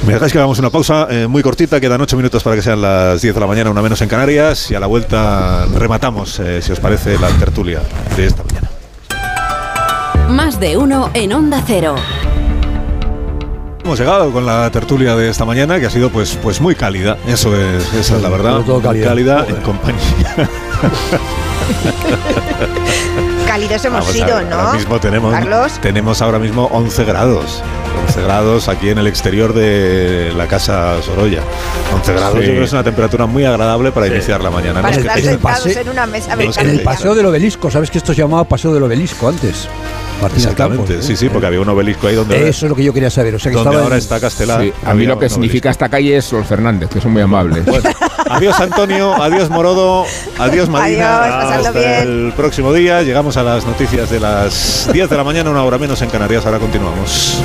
Me dejáis que hagamos una pausa eh, muy cortita, quedan 8 minutos para que sean las 10 de la mañana, una menos en Canarias, y a la vuelta rematamos, eh, si os parece, la tertulia de esta mañana. Más de uno en Onda Cero. Hemos llegado con la tertulia de esta mañana, que ha sido pues, pues muy cálida, eso es, esa es la verdad, todo muy cálida. cálida Joder. en compañía. Cálidos hemos Vamos sido, ver, ¿no? Ahora mismo tenemos, Carlos. tenemos ahora mismo 11 grados. 11 grados aquí en el exterior de la casa Sorolla. 11 grados, Sí. yo creo que es una temperatura muy agradable para iniciar la mañana. Para No que- estar en el sentados pase- en una mesa en el En el mecánica. paseo del obelisco, ¿sabes que esto se llamaba paseo del obelisco antes? Martín Exactamente, Campos, ¿eh? sí, sí, porque había un obelisco ahí donde, Eso es lo que yo quería saber. O sea, que donde estaba ahora en- está Castelar. Sí, a mí lo que significa esta calle es Sol Fernández, que son muy amables. Adiós Antonio, adiós Morodo, adiós Marina. Adiós, Hasta bien. el próximo día. Llegamos a las noticias de las 10 de la mañana, una hora menos en Canarias. Ahora continuamos.